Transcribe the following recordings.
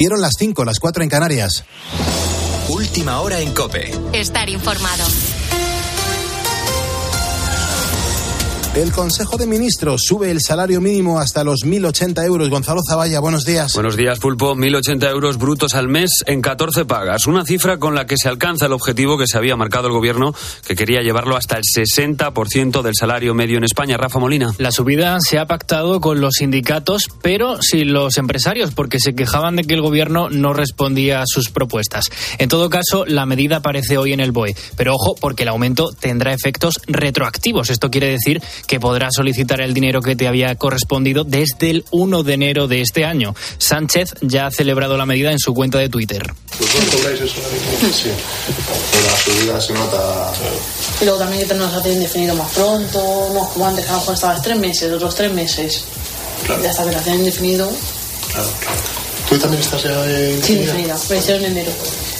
Dieron las 5, las 4 en Canarias. Última hora en Cope. Estar informado. El Consejo de Ministros sube el salario mínimo hasta los 1.080 euros. Gonzalo Zavalla, buenos días. Buenos días, Pulpo. 1.080 euros brutos al mes en 14 pagas. Una cifra con la que se alcanza el objetivo que se había marcado el Gobierno, que quería llevarlo hasta el 60% del salario medio en España. Rafa Molina. La subida se ha pactado con los sindicatos, pero sin los empresarios, porque se quejaban de que el Gobierno no respondía a sus propuestas. En todo caso, la medida aparece hoy en el BOE. Pero ojo, porque el aumento tendrá efectos retroactivos. Esto quiere decir que podrás solicitar el dinero que te había correspondido desde el 1 de enero de este año. Sánchez ya ha celebrado la medida en su cuenta de Twitter. cobráis eso Sí. la subida se nota. Y luego también que tenemos hacer indefinido más pronto, no como antes, que a lo mejor estabas tres meses, otros tres meses. Claro. Ya está, que lo hacen indefinido. Claro, claro. ¿Tú también estás ya en Sí, indefinida. Me hicieron en enero.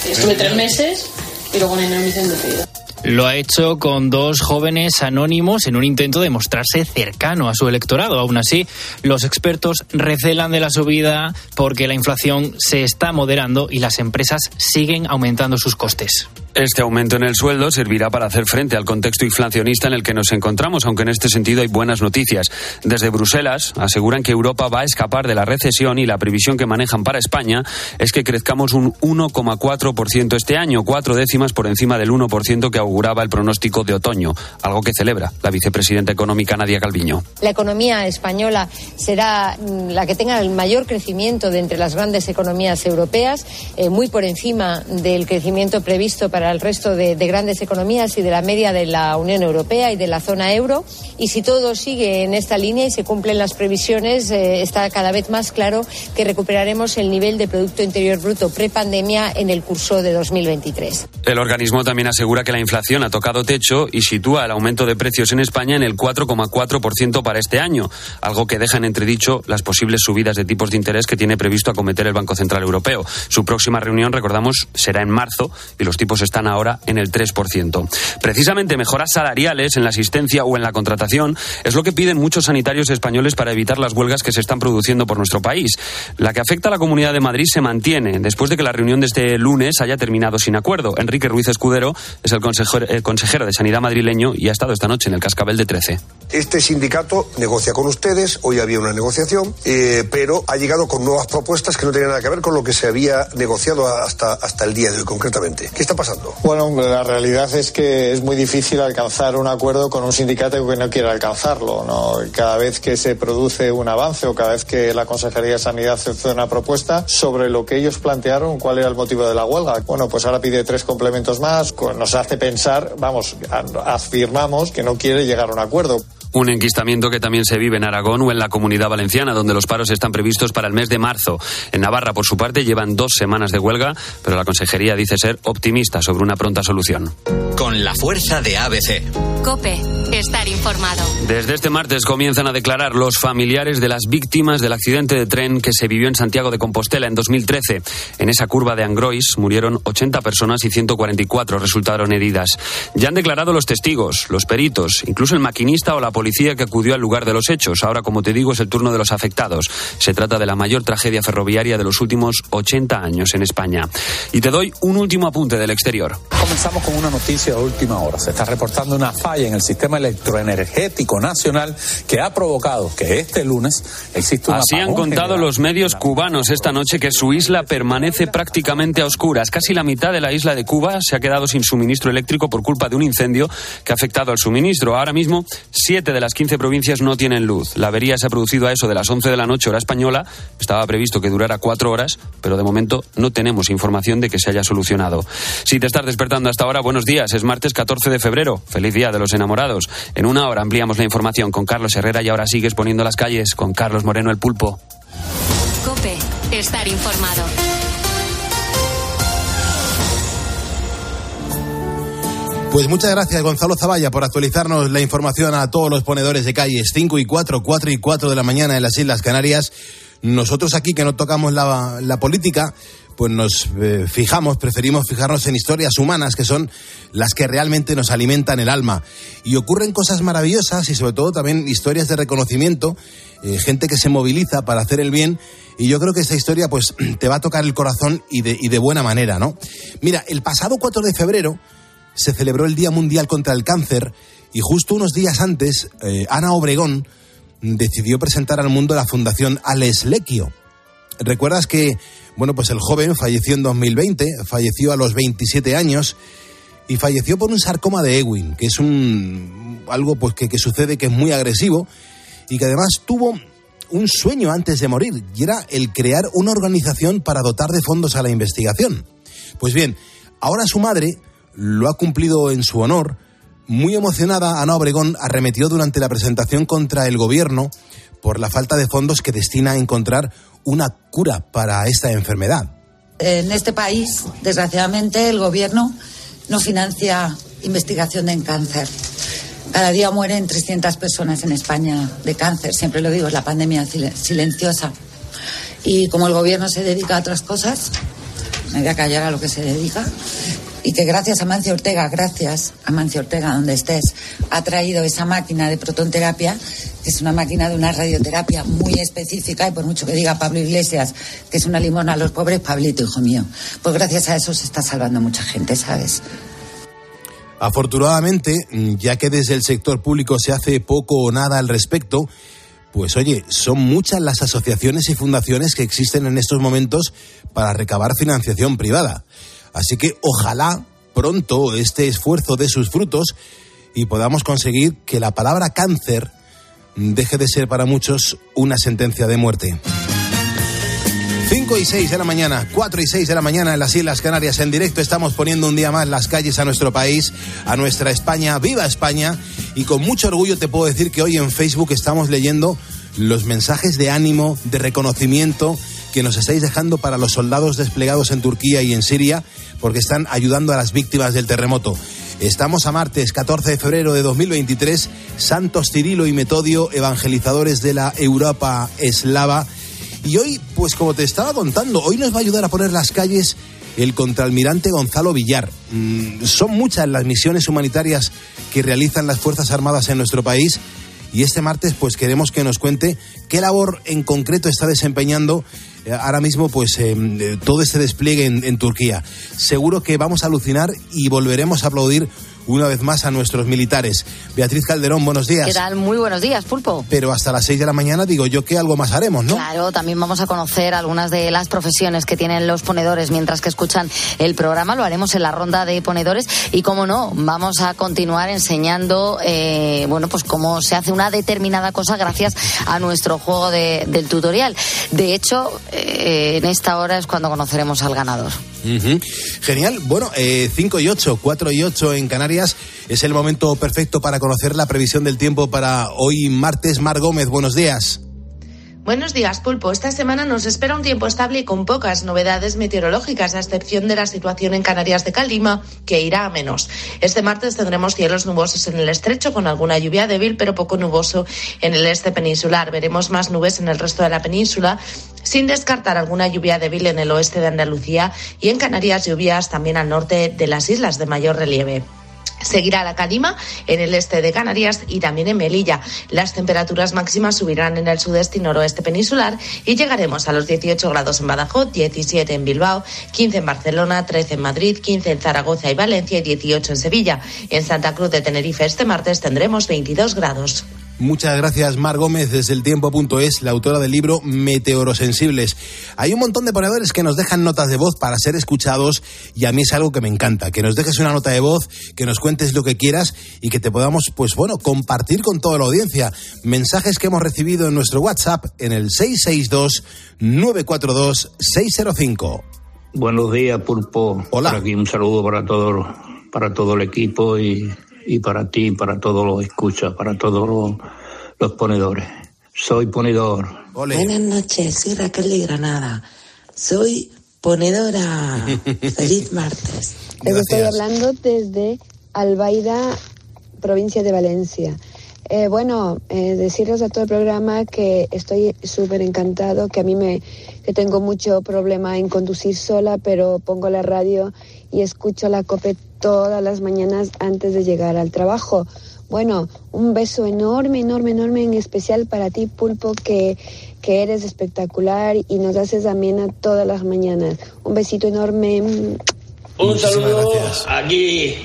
Estuve tres meses y luego en enero me hice indefinida. Lo ha hecho con dos jóvenes anónimos en un intento de mostrarse cercano a su electorado. Aún así, los expertos recelan de la subida porque la inflación se está moderando y las empresas siguen aumentando sus costes. Este aumento en el sueldo servirá para hacer frente al contexto inflacionista en el que nos encontramos, aunque en este sentido hay buenas noticias. Desde Bruselas aseguran que Europa va a escapar de la recesión y la previsión que manejan para España es que crezcamos un 1,4% este año, cuatro décimas por encima del 1% que auguraba el pronóstico de otoño, algo que celebra la vicepresidenta económica Nadia Calviño. La economía española será mm, la que tenga el mayor crecimiento de entre las grandes economías europeas, eh, muy por encima del crecimiento previsto para para el resto de, de, grandes economías y de la media de la Unión Europea y de la zona euro. Y si todo sigue en esta línea y se cumplen las previsiones, eh, está cada vez más claro que recuperaremos el nivel de Producto Interior Bruto prepandemia en el curso de 2023. El organismo también asegura que la inflación ha tocado techo y sitúa el aumento de precios en España en el 4,4% para este año, algo que deja en entredicho las posibles subidas de tipos de interés que tiene previsto acometer el Banco Central Europeo. Su próxima reunión, recordamos, será en marzo y los tipos están ahora en el 3%. Precisamente mejoras salariales en la asistencia o en la contratación es lo que piden muchos sanitarios españoles para evitar las huelgas que se están produciendo por nuestro país. La que afecta a la Comunidad de Madrid se mantiene después de que la reunión de este lunes haya terminado sin acuerdo. Enrique Ruiz Escudero es el consejero, de Sanidad madrileño y ha estado esta noche en el Cascabel de 13. Este sindicato negocia con ustedes, hoy había una negociación, eh, pero ha llegado con nuevas propuestas que no tenían nada que ver con lo que se había negociado hasta, hasta el día de hoy concretamente. ¿Qué está pasando? Bueno, la realidad es que es muy difícil alcanzar un acuerdo con un sindicato que no quiera alcanzarlo. ¿no? Cada vez que se produce un avance o cada vez que la Consejería de Sanidad hace una propuesta sobre lo que ellos plantearon, cuál era el motivo de la huelga. Bueno, pues ahora pide tres complementos más, nos hace pensar, vamos, afirmamos que no quiere llegar a un acuerdo. Un enquistamiento que también se vive en Aragón o en la comunidad valenciana, donde los paros están previstos para el mes de marzo. En Navarra, por su parte, llevan dos semanas de huelga, pero la consejería dice ser optimista sobre una pronta solución. Con la fuerza de ABC. Cope, estar informado. Desde este martes comienzan a declarar los familiares de las víctimas del accidente de tren que se vivió en Santiago de Compostela en 2013. En esa curva de Angrois murieron 80 personas y 144 resultaron heridas. Ya han declarado los testigos, los peritos, incluso el maquinista o la policía que acudió al lugar de los hechos. Ahora, como te digo, es el turno de los afectados. Se trata de la mayor tragedia ferroviaria de los últimos 80 años en España. Y te doy un último apunte del exterior. Comenzamos con una noticia de última hora. Se está reportando una falla en el sistema electroenergético nacional que ha provocado que este lunes exista una Así han contado los medios cubanos esta noche que su isla permanece prácticamente a oscuras. Casi la mitad de la isla de Cuba se ha quedado sin suministro eléctrico por culpa de un incendio que ha afectado al suministro. Ahora mismo, siete de las 15 provincias no tienen luz. La avería se ha producido a eso de las 11 de la noche, hora española. Estaba previsto que durara cuatro horas, pero de momento no tenemos información de que se haya solucionado. Si te estás despertando hasta ahora, buenos días. Es martes 14 de febrero. Feliz día de los enamorados. En una hora ampliamos la información con Carlos Herrera y ahora sigues poniendo las calles con Carlos Moreno el Pulpo. Cope, estar informado. Pues muchas gracias, Gonzalo Zavalla, por actualizarnos la información a todos los ponedores de calles 5 y 4, 4 y 4 de la mañana en las Islas Canarias. Nosotros aquí, que no tocamos la, política, pues nos eh, fijamos, preferimos fijarnos en historias humanas que son las que realmente nos alimentan el alma. Y ocurren cosas maravillosas y sobre todo también historias de reconocimiento, eh, gente que se moviliza para hacer el bien. Y yo creo que esta historia pues te va a tocar el corazón y de, y de buena manera, ¿no? Mira, el pasado 4 de febrero se celebró el Día Mundial contra el Cáncer y justo unos días antes, eh, Ana Obregón decidió presentar al mundo la Fundación Ales Lequio. ¿Recuerdas que bueno, pues el joven falleció en 2020, falleció a los 27 años y falleció por un sarcoma de Ewing, que es un algo pues que, que sucede que es muy agresivo y que además tuvo un sueño antes de morir y era el crear una organización para dotar de fondos a la investigación. Pues bien, ahora su madre lo ha cumplido en su honor. Muy emocionada, Ana Obregón arremetió durante la presentación contra el gobierno por la falta de fondos que destina a encontrar una cura para esta enfermedad. En este país, desgraciadamente, el gobierno no financia investigación en cáncer. Cada día mueren 300 personas en España de cáncer, siempre lo digo, es la pandemia silenciosa. Y como el gobierno se dedica a otras cosas, me voy a callar a lo que se dedica, y que gracias a Mancio Ortega, gracias a Mancio Ortega, donde estés, ha traído esa máquina de protonterapia, que es una máquina de una radioterapia muy específica, y por mucho que diga Pablo Iglesias que es una limona a los pobres, Pablito, hijo mío, pues gracias a eso se está salvando mucha gente, ¿sabes? Afortunadamente, ya que desde el sector público se hace poco o nada al respecto, pues oye, son muchas las asociaciones y fundaciones que existen en estos momentos para recabar financiación privada. Así que ojalá pronto este esfuerzo dé sus frutos y podamos conseguir que la palabra cáncer deje de ser para muchos una sentencia de muerte. 5 y 6 de la mañana, 4 y 6 de la mañana en las Islas Canarias en directo. Estamos poniendo un día más las calles a nuestro país, a nuestra España. ¡Viva España! Y con mucho orgullo te puedo decir que hoy en Facebook estamos leyendo los mensajes de ánimo, de reconocimiento que nos estáis dejando para los soldados desplegados en Turquía y en Siria, porque están ayudando a las víctimas del terremoto. Estamos a martes 14 de febrero de 2023, Santos Cirilo y Metodio, evangelizadores de la Europa eslava. Y hoy, pues como te estaba contando, hoy nos va a ayudar a poner las calles el contraalmirante Gonzalo Villar. Mm, son muchas las misiones humanitarias que realizan las Fuerzas Armadas en nuestro país y este martes pues queremos que nos cuente qué labor en concreto está desempeñando ahora mismo pues eh, todo este despliegue en Turquía. Seguro que vamos a alucinar y volveremos a aplaudir una vez más a nuestros militares. Beatriz Calderón, buenos días. ¿Qué tal? Muy buenos días, Pulpo. Pero hasta las 6 de la mañana digo yo que algo más haremos, ¿no? Claro, también vamos a conocer algunas de las profesiones que tienen los ponedores mientras que escuchan el programa. Lo haremos en la ronda de ponedores y, como no, vamos a continuar enseñando, eh, bueno, pues cómo se hace una determinada cosa gracias a nuestro juego de, del tutorial. De hecho, eh, en esta hora es cuando conoceremos al ganador. Genial. Bueno, 5 y 8, 4 y 8 en Canarias. Es el momento perfecto para conocer la previsión del tiempo para hoy martes. Mar Gómez, buenos días. Buenos días, Pulpo. Esta semana nos espera un tiempo estable y con pocas novedades meteorológicas, a excepción de la situación en Canarias de Calima, que irá a menos. Este martes tendremos cielos nubosos en el estrecho, con alguna lluvia débil, pero poco nuboso en el este peninsular. Veremos más nubes en el resto de la península, sin descartar alguna lluvia débil en el oeste de Andalucía y en Canarias lluvias también al norte de las islas de mayor relieve. Seguirá la calima en el este de Canarias y también en Melilla. Las temperaturas máximas subirán en el sudeste y noroeste peninsular y llegaremos a los 18 grados en Badajoz, 17 en Bilbao, 15 en Barcelona, 13 en Madrid, 15 en Zaragoza y Valencia y 18 en Sevilla. En Santa Cruz de Tenerife este martes tendremos 22 grados. Muchas gracias, Mar Gómez, desde el tiempo.es, la autora del libro Meteorosensibles. Hay un montón de ponedores que nos dejan notas de voz para ser escuchados y a mí es algo que me encanta, que nos dejes una nota de voz, que nos cuentes lo que quieras y que te podamos, pues bueno, compartir con toda la audiencia. Mensajes que hemos recibido en nuestro WhatsApp en el 662-942-605. Buenos días, Pulpo. Hola. Por aquí un saludo para todo, para todo el equipo y y para ti, para todos los escuchas, para todos los, los ponedores. Soy ponedor. Buenas noches, soy Raquel de Granada. Soy ponedora. Feliz martes. Les estoy hablando desde Albaida, provincia de Valencia. Eh, bueno, eh, decirles a todo el programa que estoy súper encantado, que a mí me que tengo mucho problema en conducir sola, pero pongo la radio y escucho la COPE todas las mañanas antes de llegar al trabajo. Bueno, un beso enorme, enorme, enorme, en especial para ti, Pulpo, que, que eres espectacular y nos haces amena todas las mañanas. Un besito enorme. Un saludo aquí,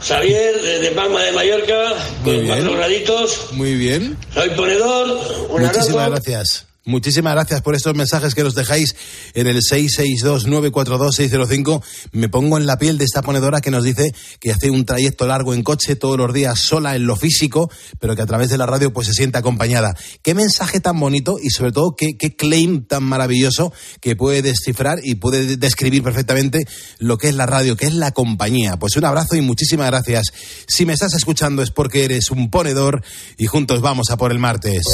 Xavier, desde Palma de Mallorca, con cuatro graditos. Muy bien. Soy ponedor, un Muchísimas abrazo. gracias. Muchísimas gracias por estos mensajes que nos dejáis en el 662-942-605. Me pongo en la piel de esta ponedora que nos dice que hace un trayecto largo en coche todos los días sola en lo físico, pero que a través de la radio pues se siente acompañada. Qué mensaje tan bonito y sobre todo qué, qué claim tan maravilloso que puede descifrar y puede describir perfectamente lo que es la radio, que es la compañía. Pues un abrazo y muchísimas gracias. Si me estás escuchando es porque eres un ponedor y juntos vamos a por el martes.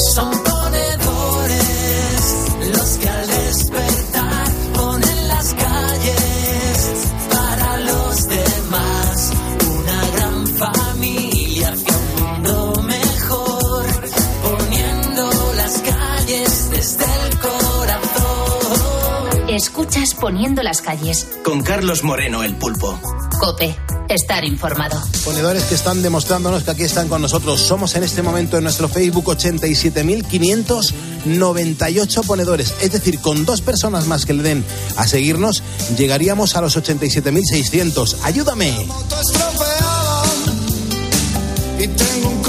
Escuchas Poniendo las calles. Con Carlos Moreno, el pulpo. Cope. Estar informado. Ponedores que están demostrándonos que aquí están con nosotros. Somos en este momento en nuestro Facebook 87.598 ponedores. Es decir, con dos personas más que le den a seguirnos, llegaríamos a los 87.600. ¡Ayúdame! y tengo un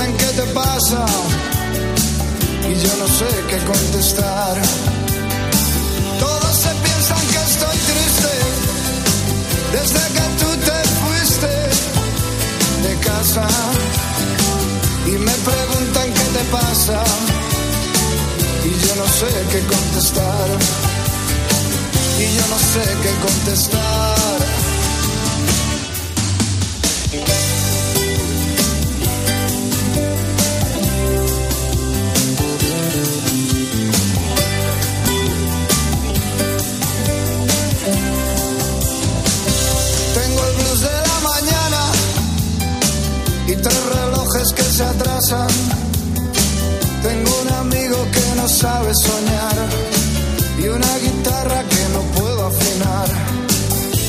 dicen qué te pasa y yo no sé qué contestar. Todos se piensan que estoy triste desde que tú te fuiste de casa y me preguntan qué te pasa y yo no sé qué contestar. Y yo no sé qué contestar. Se atrasan. Tengo un amigo que no sabe soñar y una guitarra que no puedo afinar.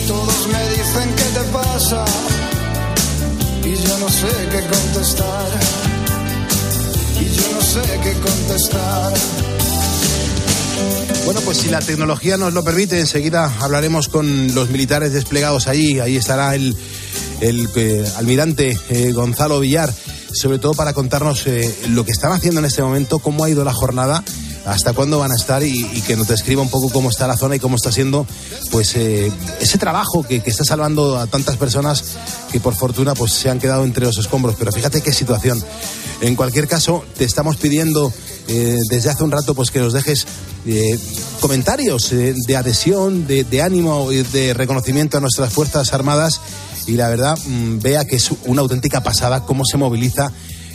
Todos me dicen qué te pasa y yo no sé qué contestar. Y yo no sé qué contestar. Bueno, pues si la tecnología nos lo permite, enseguida hablaremos con los militares desplegados allí. Ahí estará el, el eh, almirante eh, Gonzalo Villar, sobre todo para contarnos eh, lo que están haciendo en este momento, cómo ha ido la jornada, hasta cuándo van a estar y, que nos describa un poco cómo está la zona y cómo está siendo pues eh, ese trabajo que, está salvando a tantas personas que por fortuna pues se han quedado entre los escombros. Pero fíjate qué situación. En cualquier caso, te estamos pidiendo eh, desde hace un rato pues que nos dejes comentarios de adhesión, de, de ánimo y de reconocimiento a nuestras Fuerzas Armadas y la verdad mm, vea que es una auténtica pasada cómo se moviliza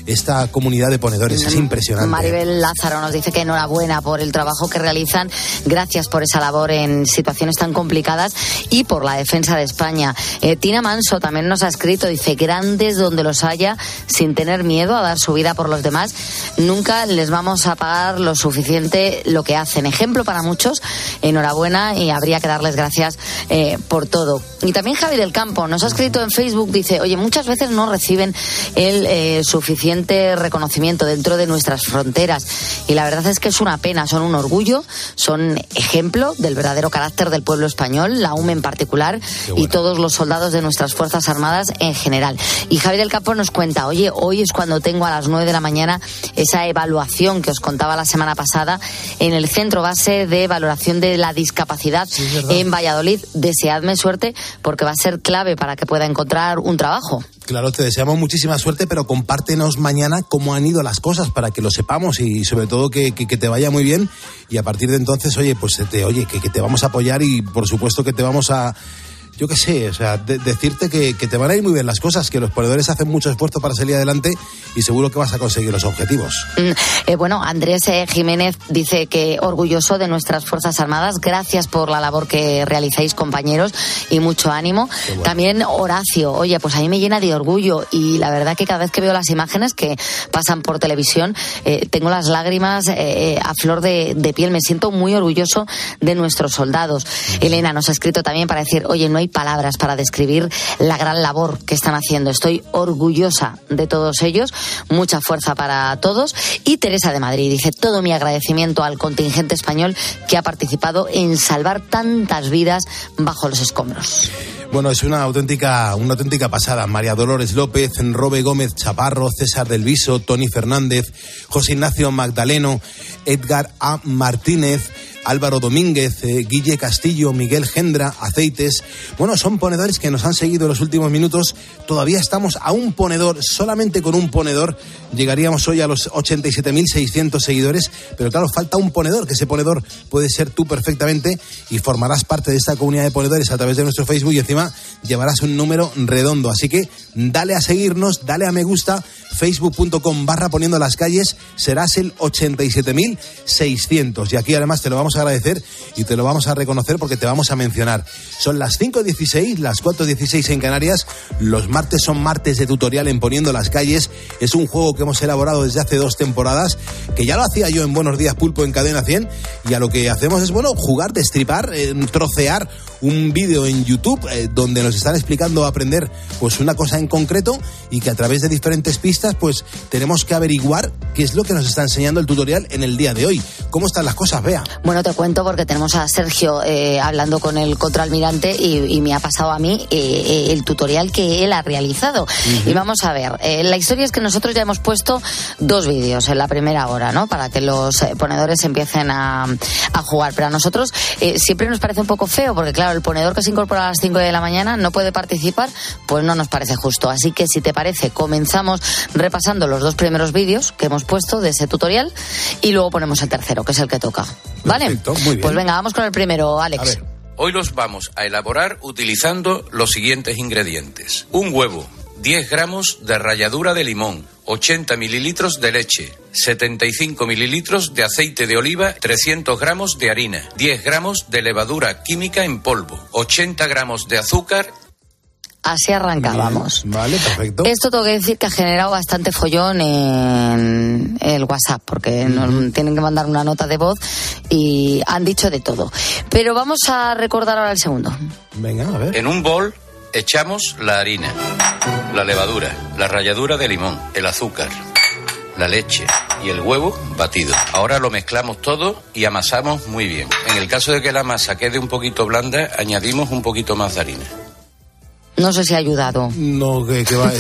esta comunidad de ponedores. Es impresionante. Maribel Lázaro nos dice que enhorabuena por el trabajo que realizan. Gracias por esa labor en situaciones tan complicadas y por la defensa de España. Eh, Tina Manso también nos ha escrito, dice, grandes donde los haya, sin tener miedo a dar su vida por los demás. Nunca les vamos a pagar lo suficiente lo que hacen. Ejemplo para muchos. Enhorabuena y habría que darles gracias eh, por todo. Y también Javi del Campo nos ha escrito en Facebook, dice, oye, muchas veces no reciben el eh, suficiente reconocimiento dentro de nuestras fronteras. Y la verdad es que es una pena, son un orgullo, son ejemplo del verdadero carácter del pueblo español, la UME en particular y todos los soldados de nuestras Fuerzas Armadas en general. Y Javi del Campo nos cuenta, oye, hoy es cuando tengo a las 9 de la mañana esa evaluación que os contaba la semana pasada en el Centro Base de Valoración de la Discapacidad en Valladolid. Deseadme suerte porque va a ser clave para que pueda encontrar un trabajo. Claro, te deseamos muchísima suerte, pero compártenos más mañana cómo han ido las cosas para que lo sepamos y sobre todo que, que- te vaya muy bien. Y a partir de entonces, oye, pues te, oye, que, que te vamos a apoyar y por supuesto que te vamos a. Yo qué sé, o sea, de- decirte que, que te van a ir muy bien las cosas, que los ponedores hacen mucho esfuerzo para salir adelante y seguro que vas a conseguir los objetivos. Mm, eh, bueno, Andrés eh, Jiménez dice que orgulloso de nuestras Fuerzas Armadas. Gracias por la labor que realizáis, compañeros, y mucho ánimo. También Horacio, oye, pues a mí me llena de orgullo y la verdad que cada vez que veo las imágenes que pasan por televisión, eh, tengo las lágrimas eh, a flor de, de piel. Me siento muy orgulloso de nuestros soldados. Elena nos ha escrito también para decir, oye, no hay palabras para describir la gran labor que están haciendo. Estoy orgullosa de todos ellos. Mucha fuerza para todos. Y Teresa de Madrid dice todo mi agradecimiento al contingente español que ha participado en salvar tantas vidas bajo los escombros. Bueno, es una auténtica, una auténtica pasada. María Dolores López, Robe Gómez Chaparro, César del Viso, Tony Fernández, José Ignacio Magdaleno, Edgar A. Martínez, Álvaro Domínguez, eh, Guille Castillo, Miguel Gendra, Aceites. Bueno, son ponedores que nos han seguido en los últimos minutos. Todavía estamos a un ponedor, solamente con un ponedor llegaríamos hoy a los 87.600 seguidores, pero claro, falta un ponedor, que ese ponedor puede ser tú perfectamente y formarás parte de esta comunidad de ponedores a través de nuestro Facebook y encima llevarás un número redondo. Así que dale a seguirnos, dale a me gusta, facebook.com barra poniendo las calles, serás el 87.600. Y aquí además te lo vamos a agradecer y te lo vamos a reconocer porque te vamos a mencionar. Son las 5.16, las 4.16 en Canarias. Los martes son martes de tutorial en Poniendo las calles. Es un juego que hemos elaborado desde hace dos temporadas, que ya lo hacía yo en Buenos Días Pulpo en Cadena 100. Y a lo que hacemos es, bueno, jugar, destripar, eh, trocear un vídeo en YouTube eh, donde nos están explicando aprender pues una cosa en concreto y que a través de diferentes pistas pues tenemos que averiguar qué es lo que nos está enseñando el tutorial en el día de hoy. ¿Cómo están las cosas, Bea? Bueno, te cuento porque tenemos a Sergio eh, hablando con el contraalmirante y, y me ha pasado a mí eh, eh, el tutorial que él ha realizado. Y vamos a ver, eh, la historia es que nosotros ya hemos puesto dos vídeos en la primera hora, ¿no? Para que los eh, ponedores empiecen a, a jugar. Pero a nosotros siempre nos parece un poco feo porque, claro, el ponedor que se incorpora a las 5 de la mañana no puede participar, pues no nos parece justo. Así que si te parece, comenzamos repasando los dos primeros vídeos que hemos puesto de ese tutorial y luego ponemos el tercero, que es el que toca. ¿Vale? Perfecto, muy bien. Pues venga, vamos con el primero, Alex. Hoy los vamos a elaborar utilizando los siguientes ingredientes. Un huevo, 10 gramos de ralladura de limón, 80 mililitros de leche, 75 mililitros de aceite de oliva, 300 gramos de harina, 10 gramos de levadura química en polvo, 80 gramos de azúcar Así arrancábamos. Vale, perfecto. Esto tengo que decir que ha generado bastante follón en el WhatsApp, porque nos tienen que mandar una nota de voz y han dicho de todo. Pero vamos a recordar ahora el segundo. Venga, a ver. En un bol echamos la harina, la levadura, la ralladura de limón, el azúcar, la leche y el huevo batido. Ahora lo mezclamos todo y amasamos muy bien. En el caso de que la masa quede un poquito blanda, añadimos un poquito más de harina. No sé si ha ayudado. No, que, que va-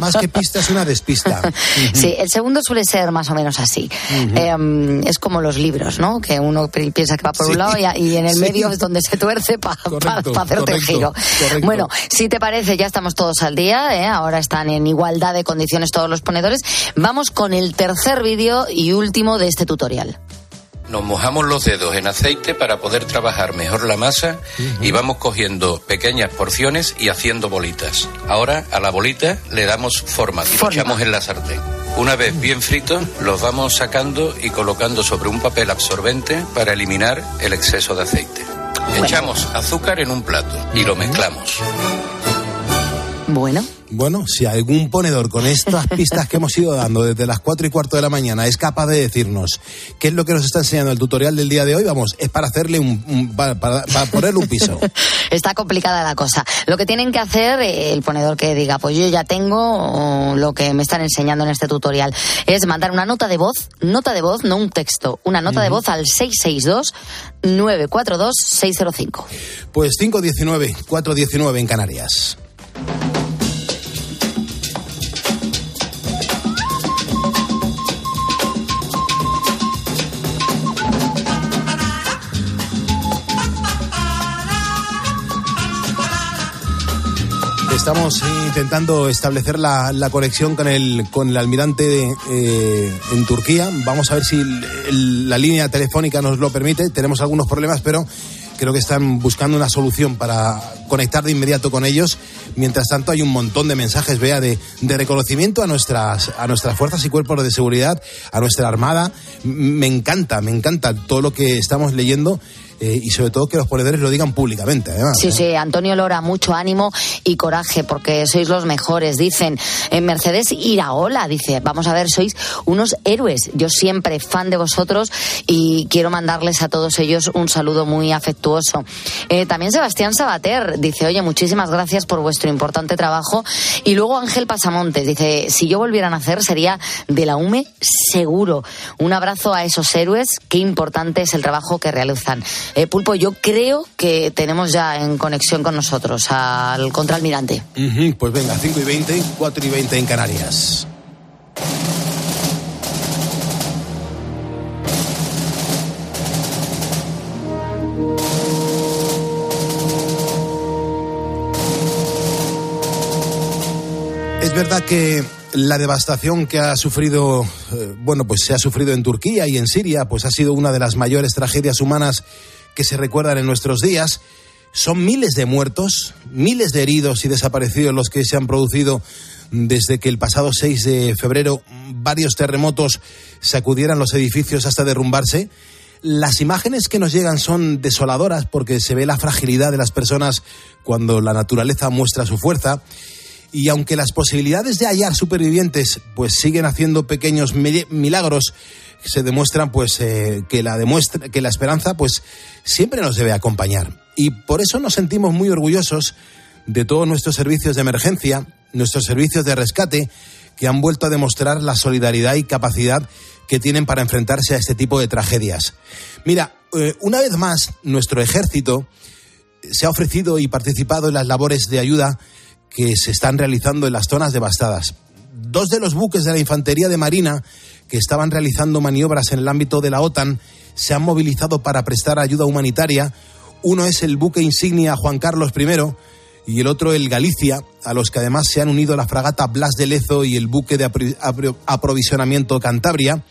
más, que pista es una despista. Sí, el segundo suele ser más o menos así. Eh, es como los libros, ¿no? Que uno pi- piensa que va por un lado y, y en el Sí. medio es donde se tuerce para Correcto, hacerte el giro. correcto. Bueno, si te parece, ya estamos todos al día, ¿eh? ahora están en igualdad de condiciones todos los ponedores. Vamos con el tercer vídeo y último de este tutorial. Nos mojamos los dedos en aceite para poder trabajar mejor la masa y vamos cogiendo pequeñas porciones y haciendo bolitas. Ahora a la bolita le damos forma y lo echamos en la sartén. Una vez bien fritos, los vamos sacando y colocando sobre un papel absorbente para eliminar el exceso de aceite. Echamos azúcar en un plato y lo mezclamos. Bueno. Bueno, si algún ponedor con estas pistas que hemos ido dando desde las 4 y cuarto de la mañana es capaz de decirnos qué es lo que nos está enseñando el tutorial del día de hoy, vamos, es para hacerle un, un- para, para- para ponerle un piso. Está complicada la cosa. Lo que tienen que hacer, eh, el ponedor que diga, pues yo ya tengo oh, lo que me están enseñando en este tutorial, es mandar una nota de voz, nota de voz, no un texto, una nota de voz al 662-942-605. Pues 5.19, 4.19 en Canarias. Estamos intentando establecer la, conexión con el, con el almirante eh, en Turquía. Vamos a ver si la línea telefónica nos lo permite. Tenemos algunos problemas, pero creo que están buscando una solución para conectar de inmediato con ellos. Mientras tanto, hay un montón de mensajes, vea, de, de reconocimiento a nuestras, a nuestras fuerzas y cuerpos de seguridad, a nuestra armada. Me encanta, me encanta todo lo que estamos leyendo eh, y sobre todo que los ponedores lo digan públicamente, además. Sí, ¿eh? sí, Antonio Lora, mucho ánimo y coraje porque sois los mejores. Dicen, en Mercedes Iraola, dice, vamos a ver, sois unos héroes. Yo siempre fan de vosotros y quiero mandarles a todos ellos un saludo muy afectuoso. Eh, también Sebastián Sabater dice, oye, muchísimas gracias por vuestro importante trabajo. Y luego Ángel Pasamontes dice, si yo volviera a nacer sería de la UME seguro. Un abrazo a esos héroes, qué importante es el trabajo que realizan. Eh, Pulpo, yo creo que tenemos ya en conexión con nosotros al contraalmirante. Pues venga, 5 y 20, 4 y 20 en Canarias. Es verdad que la devastación que ha sufrido, eh, bueno, pues se ha sufrido en Turquía y en Siria, pues ha sido una de las mayores tragedias humanas que se recuerdan en nuestros días. Son miles de muertos, miles de heridos y desaparecidos los que se han producido desde que el pasado 6 de febrero varios terremotos sacudieran los edificios hasta derrumbarse. Las imágenes que nos llegan son desoladoras porque se ve la fragilidad de las personas cuando la naturaleza muestra su fuerza. Y aunque las posibilidades de hallar supervivientes pues siguen haciendo pequeños mi- milagros, se demuestran pues eh, que la demuestra que la esperanza pues siempre nos debe acompañar. Y por eso nos sentimos muy orgullosos de todos nuestros servicios de emergencia, nuestros servicios de rescate que han vuelto a demostrar la solidaridad y capacidad que tienen para enfrentarse a este tipo de tragedias. Mira, eh, una vez más nuestro ejército se ha ofrecido y participado en las labores de ayuda que se están realizando en las zonas devastadas. Dos de los buques de la Infantería de Marina que estaban realizando maniobras en el ámbito de la OTAN se han movilizado para prestar ayuda humanitaria. Uno es el buque insignia Juan Carlos I y el otro el Galicia, a los que además se han unido la fragata Blas de Lezo y el buque de aprovisionamiento Cantabria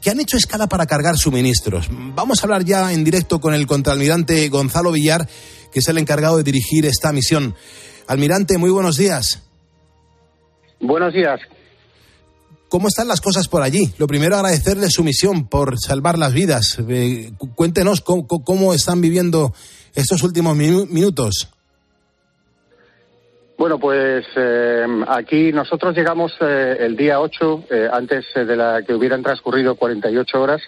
que han hecho escala para cargar suministros. Vamos a hablar ya en directo con el contraalmirante Gonzalo Villar, que es el encargado de dirigir esta misión. Almirante, muy buenos días. Buenos días. ¿Cómo están las cosas por allí? Lo primero, agradecerle su misión por salvar las vidas. Eh, cu- cuéntenos cómo, están viviendo estos últimos minu- minutos. Bueno, pues eh, aquí nosotros llegamos eh, el día 8, eh, antes de la que hubieran transcurrido 48 horas.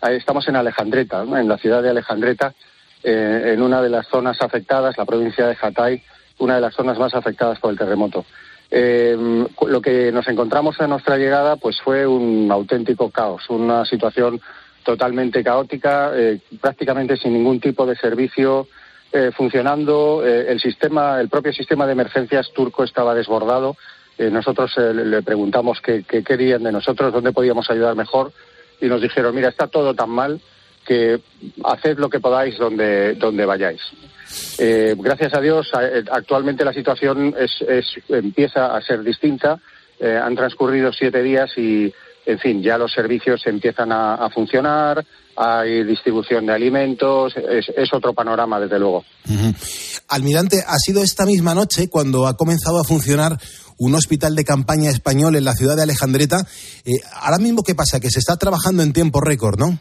Ahí estamos en Alejandreta, en la ciudad de Alejandreta, en una de las zonas afectadas, la provincia de Hatay, una de las zonas más afectadas por el terremoto. Eh, lo que nos encontramos a nuestra llegada pues fue un auténtico caos, una situación totalmente caótica, eh, prácticamente sin ningún tipo de servicio eh, funcionando. eh, el sistema, el propio sistema de emergencias turco estaba desbordado. Nosotros le preguntamos qué, qué querían de nosotros, dónde podíamos ayudar mejor, y nos dijeron, mira, está todo tan mal que haced lo que podáis donde, donde vayáis. Eh, gracias a Dios, eh, actualmente la situación es, es- empieza a ser distinta. Eh, han transcurrido siete días y, en fin, ya los servicios empiezan a, funcionar, hay distribución de alimentos, es, es otro panorama, desde luego. Almirante, ha sido esta misma noche cuando ha comenzado a funcionar un hospital de campaña español en la ciudad de Alejandreta. Eh, ahora mismo, ¿qué pasa? Que se está trabajando en tiempo récord, ¿no?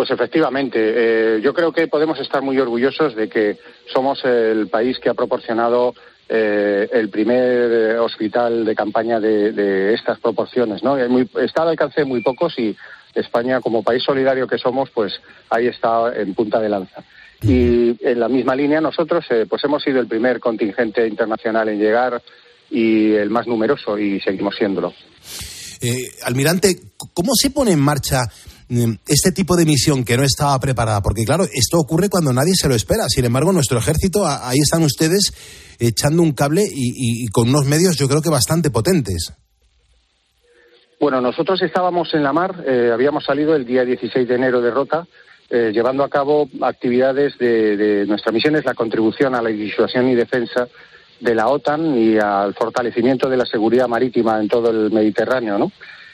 Pues efectivamente, eh, yo creo que podemos estar muy orgullosos de que somos el país que ha proporcionado eh, el primer eh, hospital de campaña de, estas proporciones, ¿no? Muy- está al alcance de muy pocos y España, como país solidario que somos, pues ahí está en punta de lanza. Y en la misma línea nosotros, pues hemos sido el primer contingente internacional en llegar y el más numeroso y seguimos siéndolo. Almirante, ¿cómo se pone en marcha este tipo de misión que no estaba preparada? Porque claro, esto ocurre cuando nadie se lo espera. Sin embargo, nuestro ejército, ahí están ustedes echando un cable y con unos medios yo creo que bastante potentes. Bueno, nosotros estábamos en la mar, eh, habíamos salido el día 16 de enero de Rota, eh, llevando a cabo actividades de, de nuestra misión, es la contribución a la disuasión y defensa de la OTAN y al fortalecimiento de la seguridad marítima en todo el Mediterráneo, ¿no?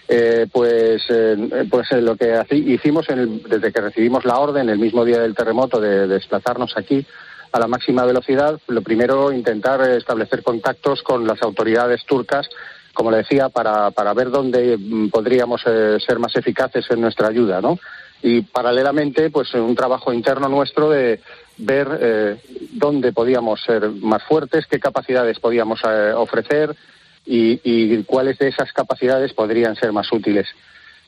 Eh, pues eh, pues eh, lo que hicimos desde que recibimos la orden el mismo día del terremoto de, desplazarnos aquí a la máxima velocidad, lo primero intentar establecer contactos con las autoridades turcas, como le decía, para, para ver dónde mm, podríamos ser más eficaces en nuestra ayuda, ¿no? Y paralelamente, pues un trabajo interno nuestro de ver dónde podíamos ser más fuertes, qué capacidades podíamos ofrecer, y, cuáles de esas capacidades podrían ser más útiles.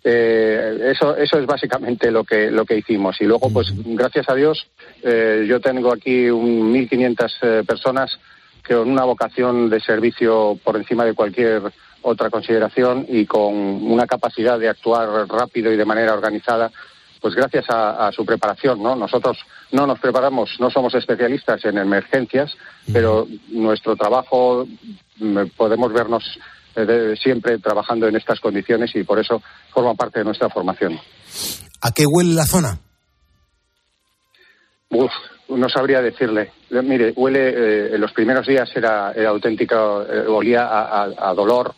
Eh, eso, eso es básicamente lo que, lo que hicimos. Y luego, pues, gracias a Dios, eh, yo tengo aquí un 1.500 eh, personas que con una vocación de servicio por encima de cualquier otra consideración y con una capacidad de actuar rápido y de manera organizada, pues gracias a, su preparación, ¿no? Nosotros no nos preparamos, no somos especialistas en emergencias, pero nuestro trabajo mm, podemos vernos eh, siempre trabajando en estas condiciones y por eso forma parte de nuestra formación. ¿A qué huele la zona? Uf, no sabría decirle. Mire, huele, eh, en los primeros días era, auténtico, eh, olía a, dolor,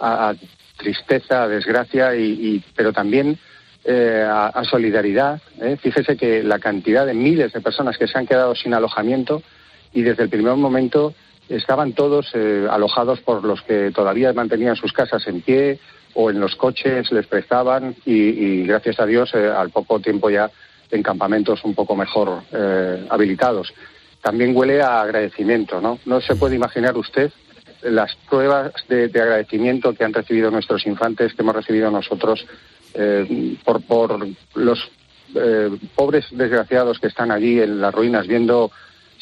a, tristeza, a desgracia, y, pero también eh, a, solidaridad. ¿eh? Fíjese que la cantidad de miles de personas que se han quedado sin alojamiento y desde el primer momento estaban todos eh, alojados por los que todavía mantenían sus casas en pie o en los coches les prestaban y, gracias a Dios al poco tiempo ya en campamentos un poco mejor habilitados. También huele a agradecimiento, ¿no? No se puede imaginar usted las pruebas de, agradecimiento que han recibido nuestros infantes, que hemos recibido nosotros eh, por, por los eh, pobres desgraciados que están allí en las ruinas viendo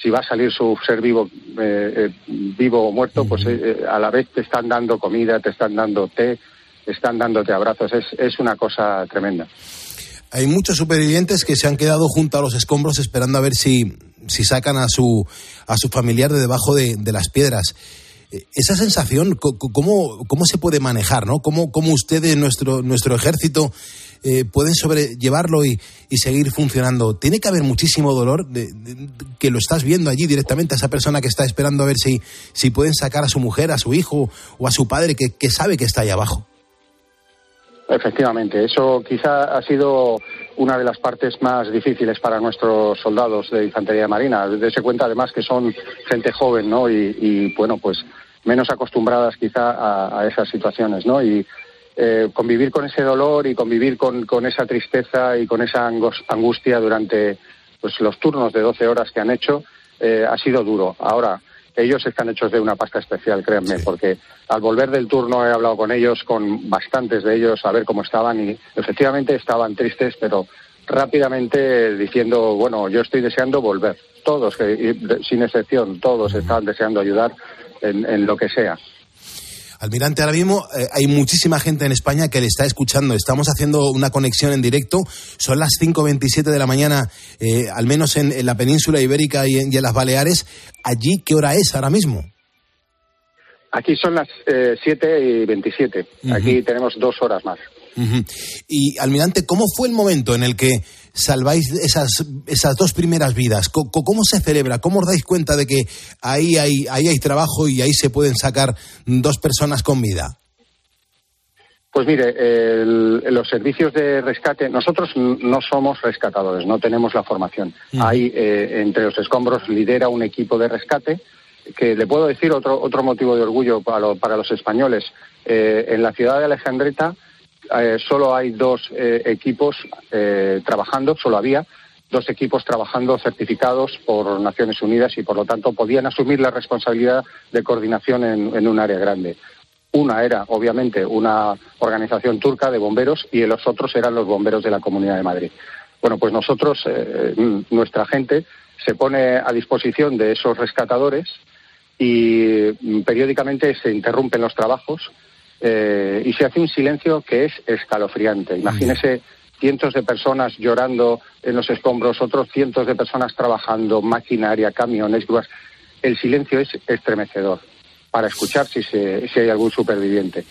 si va a salir su ser vivo, eh, vivo o muerto, pues a la vez te están dando comida, te están dando té, están dándote abrazos. Es, es una cosa tremenda. Hay muchos supervivientes que se han quedado junto a los escombros esperando a ver si, si sacan a su, a su familiar de debajo de, de las piedras esa sensación, ¿cómo, cómo se puede manejar? ¿no? ¿Cómo, cómo ustedes, nuestro, nuestro ejército, eh, pueden sobrellevarlo y, seguir funcionando? Tiene que haber muchísimo dolor de, que lo estás viendo allí directamente a esa persona que está esperando a ver si, si pueden sacar a su mujer, a su hijo o a su padre que, sabe que está ahí abajo. Efectivamente, eso quizá ha sido una de las partes más difíciles para nuestros soldados de infantería marina. Dese cuenta además que son gente joven, ¿no? Y bueno, pues menos acostumbradas quizá a, esas situaciones, ¿no? Y eh, convivir con ese dolor y convivir con, con esa tristeza y con esa angustia durante pues, los turnos de 12 horas que han hecho eh, ha sido duro. Ahora, ellos están hechos de una pasta especial, créanme, porque al volver del turno he hablado con ellos, con bastantes de ellos, a ver cómo estaban y efectivamente estaban tristes, pero rápidamente diciendo, bueno, yo estoy deseando volver. Todos, sin excepción, todos están deseando ayudar en, lo que sea. Almirante, ahora mismo eh, hay muchísima gente en España que le está escuchando. Estamos haciendo una conexión en directo. Son las 5.27 de la mañana, eh, al menos en, la península ibérica y en, las Baleares. ¿Allí qué hora es ahora mismo? Aquí son las eh, 7 y 27. Aquí tenemos dos horas más. Y, almirante, ¿cómo fue el momento en el que salváis esas, esas dos primeras vidas? ¿Cómo, se celebra? ¿Cómo os dais cuenta de que ahí hay, ahí hay trabajo y ahí se pueden sacar dos personas con vida? Pues mire, los servicios de rescate, nosotros no somos rescatadores, no tenemos la formación. Hay, eh, entre los escombros, lidera un equipo de rescate, que le puedo decir otro, otro motivo de orgullo para, para los españoles. Eh, en la ciudad de Alejandreta eh, solo hay dos eh, equipos eh, trabajando, solo había dos equipos trabajando certificados por Naciones Unidas y por lo tanto podían asumir la responsabilidad de coordinación en, un área grande. Una era, obviamente, una organización turca de bomberos y los otros eran los bomberos de la Comunidad de Madrid. Bueno, pues nosotros, nuestra gente, se pone a disposición de esos rescatadores y mm, periódicamente se interrumpen los trabajos eh, y se hace un silencio que es escalofriante. Imagínese cientos de personas llorando en los escombros, otros cientos de personas trabajando, maquinaria, camiones, grúas. El silencio es estremecedor para escuchar si, si hay algún superviviente.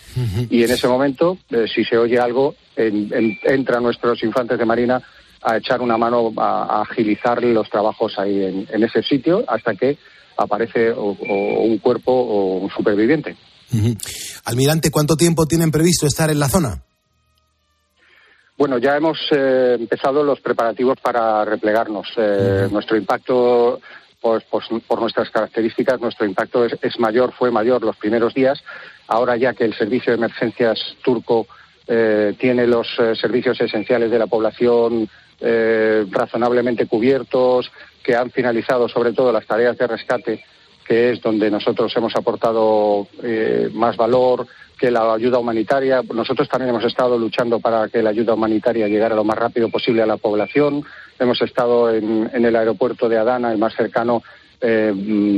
Y en ese momento, eh, si se oye algo, entran nuestros infantes de marina a echar una mano, a, agilizar los trabajos ahí en, ese sitio, hasta que aparece o, un cuerpo o un superviviente. Almirante, ¿cuánto tiempo tienen previsto estar en la zona? Bueno, ya hemos eh, empezado los preparativos para replegarnos. Eh, nuestro impacto, pues, pues, por nuestras características, nuestro impacto es, mayor, fue mayor los primeros días. Ahora ya que el servicio de emergencias turco eh, tiene los servicios esenciales de la población razonablemente cubiertos, que han finalizado sobre todo las tareas de rescate, que es donde nosotros hemos aportado más valor, que la ayuda humanitaria, nosotros también hemos estado luchando para que la ayuda humanitaria llegara lo más rápido posible a la población. Hemos estado en, el aeropuerto de Adana, el más cercano, eh,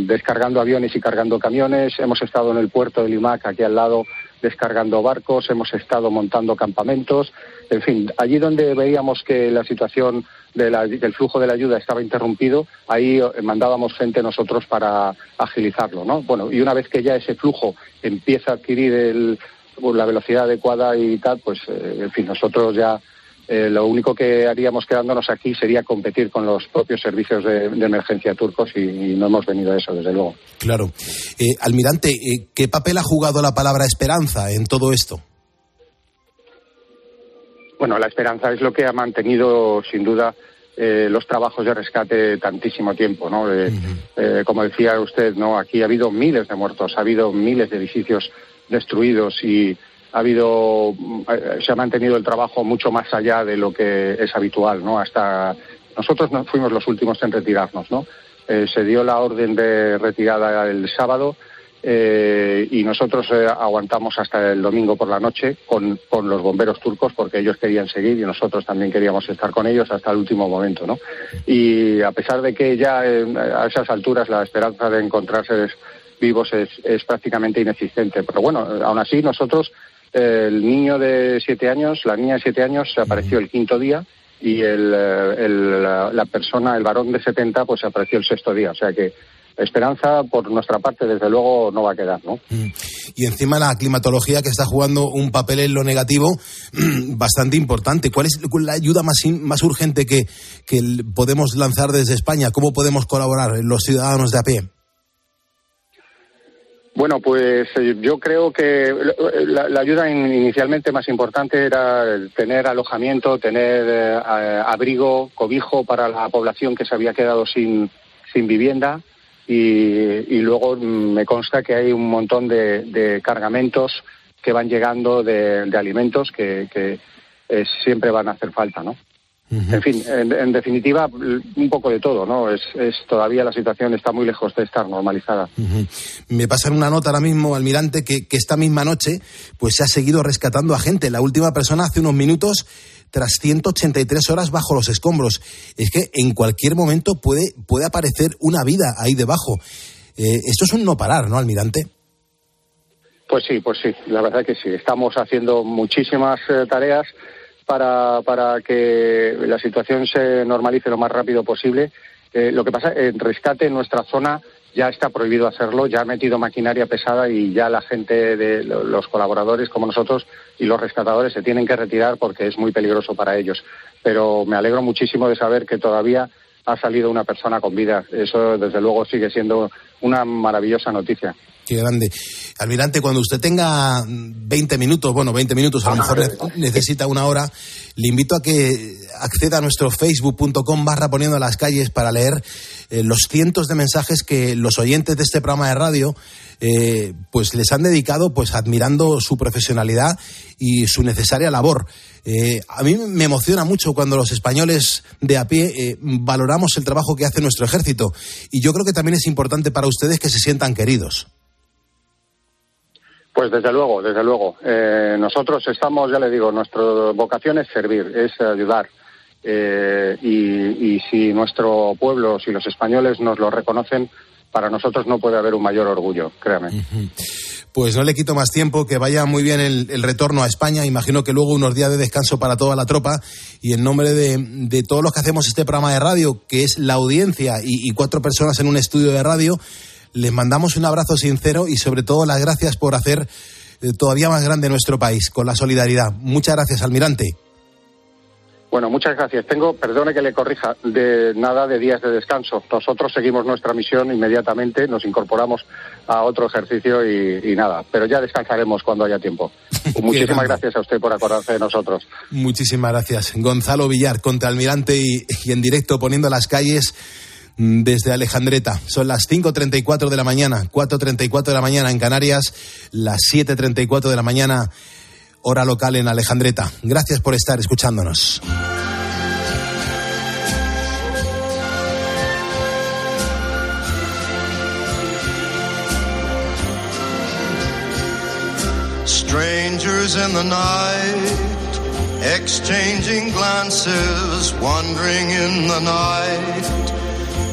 descargando aviones y cargando camiones. Hemos estado en el puerto de Limac, aquí al lado, descargando barcos. Hemos estado montando campamentos. En fin, allí donde veíamos que la situación del flujo de la ayuda estaba interrumpido, ahí eh, mandábamos gente nosotros para agilizarlo, ¿no? Bueno, y una vez que ya ese flujo empieza a adquirir pues, la velocidad adecuada y tal, pues, eh, en fin, nosotros ya eh, lo único que haríamos quedándonos aquí sería competir con los propios servicios de, emergencia turcos y, no hemos venido a eso, desde luego. Claro. almirante, ¿qué papel ha jugado la palabra esperanza en todo esto? Bueno, la esperanza es lo que ha mantenido, sin duda, eh, los trabajos de rescate tantísimo tiempo, ¿no? Eh, eh, como decía usted, ¿no? Aquí ha habido miles de muertos, ha habido miles de edificios destruidos y ha habido, se ha mantenido el trabajo mucho más allá de lo que es habitual, ¿no? Hasta nosotros no fuimos los últimos en retirarnos, ¿no? se dio la orden de retirada el sábado eh, y nosotros eh, aguantamos hasta el domingo por la noche con, con, los bomberos turcos porque ellos querían seguir y nosotros también queríamos estar con ellos hasta el último momento, ¿no? Y a pesar de que ya eh, a esas alturas la esperanza de encontrarse vivos es, es, prácticamente inexistente, pero bueno, aún así nosotros el niño de siete años, la niña de siete años se apareció el quinto día y el, el, la, persona, el varón de 70, pues apareció el sexto día. O sea que esperanza por nuestra parte desde luego no va a quedar, ¿no? Mm. Y encima la climatología que está jugando un papel en lo negativo bastante importante. ¿Cuál es la ayuda más, más urgente que, que podemos lanzar desde España? ¿Cómo podemos colaborar los ciudadanos de a pie? Bueno, pues eh, yo creo que la, ayuda inicialmente más importante era tener alojamiento, tener eh, abrigo, cobijo para la población que se había quedado sin, sin vivienda y, luego me consta que hay un montón de, cargamentos que van llegando de, alimentos que, eh, siempre van a hacer falta, ¿no? En fin, en, definitiva, un poco de todo, ¿no? Es, todavía la situación está muy lejos de estar normalizada. Me pasan una nota ahora mismo, almirante, que, que, esta misma noche, pues se ha seguido rescatando a gente. La última persona hace unos minutos tras 183 horas bajo los escombros. Es que en cualquier momento puede, puede aparecer una vida ahí debajo. Eh, esto es un no parar, ¿no, almirante? Pues sí, pues sí, la verdad que sí. Estamos haciendo muchísimas eh, tareas para, para que la situación se normalice lo más rápido posible. Eh, lo que pasa, el rescate en nuestra zona ya está prohibido hacerlo, ya ha metido maquinaria pesada y ya la gente de los colaboradores como nosotros y los rescatadores se tienen que retirar porque es muy peligroso para ellos. Pero me alegro muchísimo de saber que todavía ha salido una persona con vida. Eso, desde luego, sigue siendo una maravillosa noticia. Qué grande. Almirante, cuando usted tenga 20 minutos, bueno, 20 minutos, a lo mejor necesita una hora, le invito a que acceda a nuestro facebook.com barra poniendo las calles para leer eh, los cientos de mensajes que los oyentes de este programa de radio eh, pues les han dedicado pues admirando su profesionalidad y su necesaria labor. Eh, a mí me emociona mucho cuando los españoles de a pie valoramos el trabajo que hace nuestro ejército y yo creo que también es importante para ustedes que se sientan queridos. Pues desde luego, desde luego. Eh, nosotros estamos, ya le digo, nuestra vocación es servir, es ayudar. Eh, y, si nuestro pueblo, si los españoles nos lo reconocen, para nosotros no puede haber un mayor orgullo, créame. Pues no le quito más tiempo, que vaya muy bien el, retorno a España. Imagino que luego unos días de descanso para toda la tropa. Y en nombre de, todos los que hacemos este programa de radio, que es la audiencia y cuatro personas en un estudio de radio, les mandamos un abrazo sincero y sobre todo las gracias por hacer eh, todavía más grande nuestro país con la solidaridad. Muchas gracias, almirante. Bueno, muchas gracias. Tengo, perdone que le corrija, de nada de días de descanso. Nosotros seguimos nuestra misión inmediatamente, nos incorporamos a otro ejercicio y, y nada, pero ya descansaremos cuando haya tiempo. Muchísimas gracias a usted por acordarse de nosotros. Muchísimas gracias. Gonzalo Villar, contraalmirante y, y en directo poniendo las calles desde Alejandreta. Son las 5.34 de la mañana, 4.34 de la mañana en Canarias, las 7.34 de la mañana, hora local en Alejandreta. Gracias por estar escuchándonos. Strangers in the night, exchanging glances, wandering in the night.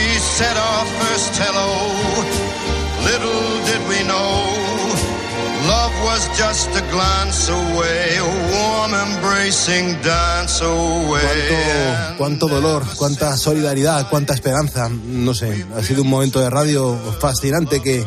We said our first hello, little did we know. Love was just a glance away, a warm embracing dance away. Cuánto, cuánto dolor, cuánta solidaridad, cuánta esperanza. No sé, ha sido un momento de radio fascinante que,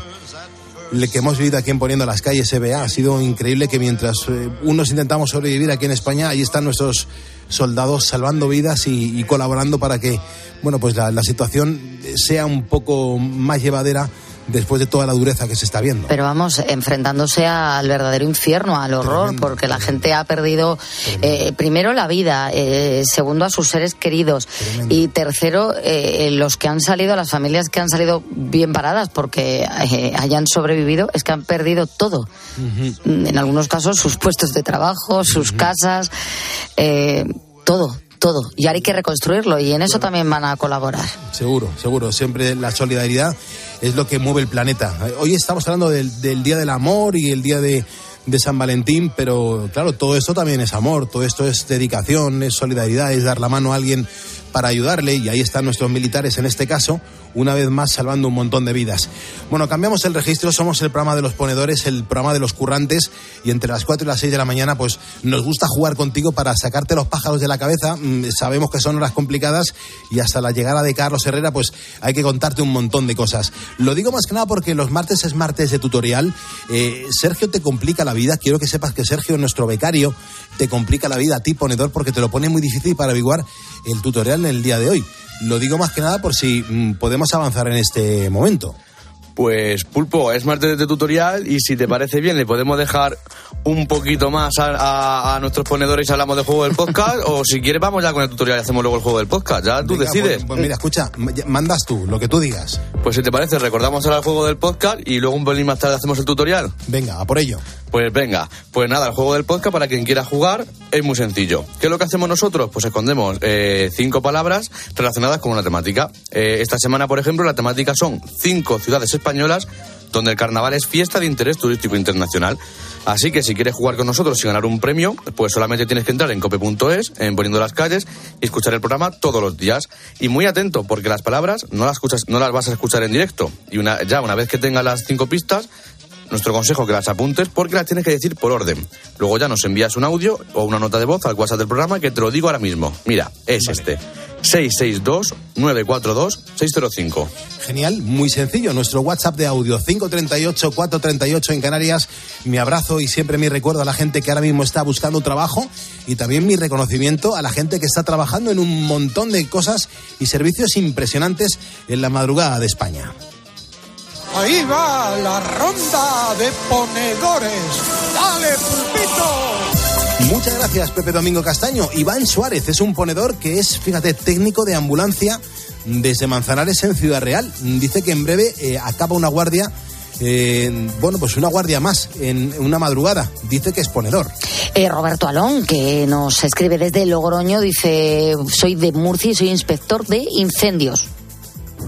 que hemos vivido aquí en Poniendo las Calles SBA. Ha sido increíble que mientras eh, unos intentamos sobrevivir aquí en España, ahí están nuestros soldados salvando vidas y, colaborando para que, bueno, pues la, la situación sea un poco más llevadera después de toda la dureza que se está viendo. Pero vamos, enfrentándose al verdadero infierno, al horror, Tremendo, porque la gente ha perdido eh, primero la vida, eh, segundo a sus seres queridos. Y tercero eh, los que han salido, las familias que han salido bien paradas porque eh, hayan sobrevivido, es que han perdido todo. En algunos casos sus puestos de trabajo, sus casas, eh, todo, todo. Y ahora hay que reconstruirlo y en eso también van a colaborar. Seguro, seguro. Siempre la solidaridad es lo que mueve el planeta. Hoy estamos hablando del, del Día del Amor y el Día de, de San Valentín, pero claro, todo esto también es amor, todo esto es dedicación, es solidaridad, es dar la mano a alguien para ayudarle y ahí están nuestros militares en este caso, una vez más salvando un montón de vidas. Bueno, cambiamos el registro, somos el programa de los ponedores, el programa de los currantes y entre las 4 y las 6 de la mañana pues nos gusta jugar contigo para sacarte los pájaros de la cabeza, Mm, sabemos que son horas complicadas y hasta la llegada de Carlos Herrera pues hay que contarte un montón de cosas. Lo digo más que nada porque los martes es martes de tutorial, Eh, Sergio te complica la vida, quiero que sepas que Sergio, nuestro becario, te complica la vida a ti ponedor porque te lo pone muy difícil para averiguar el tutorial en el día de hoy. Lo digo más que nada por si mm, podemos avanzar en este momento. Pues Pulpo, es martes de tutorial y si te parece bien le podemos dejar un poquito más a, a- a nuestros ponedores y hablamos del juego del podcast o si quieres vamos ya con el tutorial y hacemos luego el juego del podcast, ya tú Venga, decides. Pues, pues mira, escucha, mandas tú, lo que tú digas. Pues si te parece recordamos ahora el juego del podcast y luego un pelín más tarde hacemos el tutorial. Venga, a por ello. Pues venga, pues nada, el juego del podcast para quien quiera jugar es muy sencillo. ¿Qué es lo que hacemos nosotros? Pues escondemos eh, cinco palabras relacionadas con una temática. Eh, esta semana, por ejemplo, la temática son cinco ciudades españolas donde el carnaval es fiesta de interés turístico internacional. Así que si quieres jugar con nosotros y ganar un premio, pues solamente tienes que entrar en cope.es, en poniendo las calles y escuchar el programa todos los días. Y muy atento, porque las palabras no las, no las vas a escuchar en directo. Y una, ya una vez que tengas las cinco pistas, nuestro consejo que las apuntes porque las tienes que decir por orden. Luego ya nos envías un audio o una nota de voz al WhatsApp del programa que te lo digo ahora mismo. Mira, es este. 662-942-605. Genial, muy sencillo. Nuestro WhatsApp de audio 538-438 en Canarias. Mi abrazo y siempre mi recuerdo a la gente que ahora mismo está buscando trabajo y también mi reconocimiento a la gente que está trabajando en un montón de cosas y servicios impresionantes en la madrugada de España. Ahí va la ronda de ponedores. ¡Dale, pulpito! Muchas gracias, Pepe Domingo Castaño. Iván Suárez es un ponedor que es, fíjate, técnico de ambulancia desde Manzanares en Ciudad Real. Dice que en breve eh, acaba una guardia. eh, bueno, pues una guardia más en una madrugada. Dice que es ponedor. Eh, Roberto Alón, que nos escribe desde Logroño, dice, soy de Murcia y soy inspector de incendios.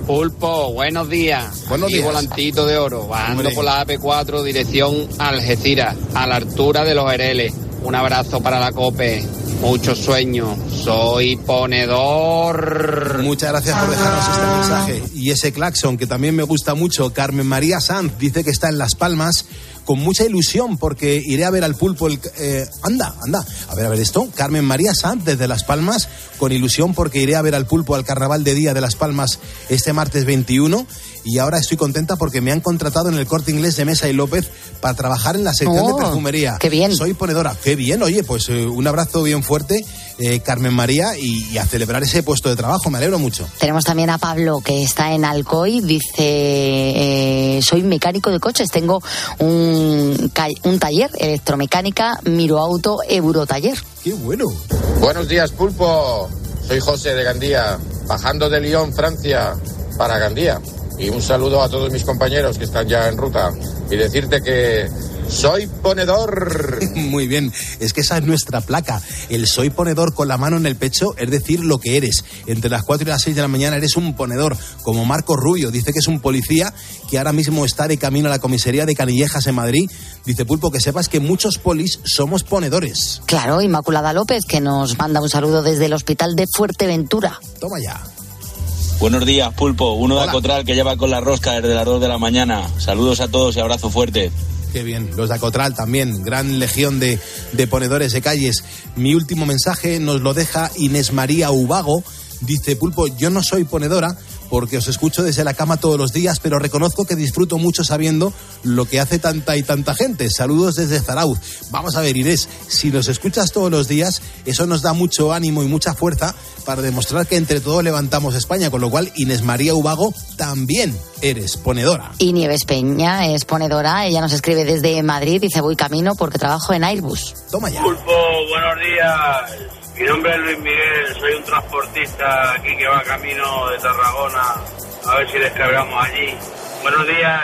Pulpo, buenos días. Buenos días. volantito de oro, bajando Hombre. por la AP4, dirección Algeciras, a la altura de los Hereles. Un abrazo para la COPE. Muchos sueños. Soy ponedor. Muchas gracias por dejarnos este mensaje. Y ese claxon que también me gusta mucho, Carmen María Sanz dice que está en Las Palmas con mucha ilusión porque iré a ver al pulpo. El, eh, anda, anda. A ver, a ver esto. Carmen María Sanz desde Las Palmas con ilusión porque iré a ver al pulpo al Carnaval de Día de Las Palmas este martes 21. Y ahora estoy contenta porque me han contratado en el corte inglés de Mesa y López para trabajar en la sección Oh, de perfumería. qué bien. Soy ponedora. Qué bien, oye, pues eh, un abrazo bien fuerte, eh, Carmen María, y, y a celebrar ese puesto de trabajo. Me alegro mucho. Tenemos también a Pablo que está en Alcoy, dice, eh, soy mecánico de coches, tengo un, un taller, electromecánica, Miro Auto, Eurotaller. Qué bueno. Buenos días, Pulpo. Soy José de Gandía, bajando de Lyon, Francia, para Gandía. Y un saludo a todos mis compañeros que están ya en ruta. Y decirte que soy ponedor. Muy bien, es que esa es nuestra placa. El soy ponedor con la mano en el pecho, es decir, lo que eres. Entre las 4 y las 6 de la mañana eres un ponedor, como Marco Rubio, dice que es un policía que ahora mismo está de camino a la comisaría de Canillejas en Madrid. Dice Pulpo que sepas que muchos polis somos ponedores. Claro, Inmaculada López que nos manda un saludo desde el hospital de Fuerteventura. Toma ya. Buenos días, Pulpo. Uno de Acotral que lleva con la rosca desde las 2 de la mañana. Saludos a todos y abrazo fuerte. Qué bien, los de Acotral también, gran legión de, de ponedores de calles. Mi último mensaje nos lo deja Inés María Ubago. Dice Pulpo, yo no soy ponedora porque os escucho desde la cama todos los días, pero reconozco que disfruto mucho sabiendo lo que hace tanta y tanta gente. Saludos desde Zarauz. Vamos a ver, Inés, si nos escuchas todos los días, eso nos da mucho ánimo y mucha fuerza para demostrar que entre todos levantamos España, con lo cual Inés María Ubago también eres ponedora. Y Nieves Peña es ponedora, ella nos escribe desde Madrid, dice voy camino porque trabajo en Airbus. Toma ya. Pulpo, buenos días. Mi nombre es Luis Miguel, soy un transportista aquí que va camino de Tarragona. A ver si descargamos allí. Buenos días,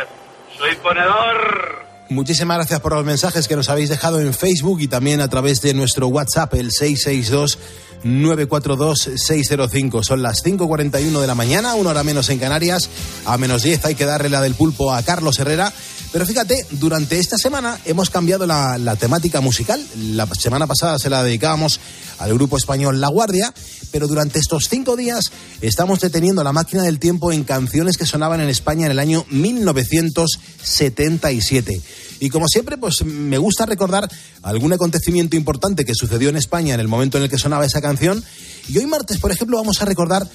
soy ponedor. Muchísimas gracias por los mensajes que nos habéis dejado en Facebook y también a través de nuestro WhatsApp, el 662 942 605. Son las 5.41 de la mañana, una hora menos en Canarias. A menos 10 hay que darle la del pulpo a Carlos Herrera. Pero fíjate, durante esta semana hemos cambiado la, temática musical. La semana pasada se la dedicábamos al grupo español La Guardia, pero durante estos cinco días estamos deteniendo la máquina del tiempo en canciones que sonaban en España en el año 1977. Y como siempre, pues me gusta recordar algún acontecimiento importante que sucedió en España en el momento en el que sonaba esa canción. Y hoy martes, por ejemplo, vamos a recordar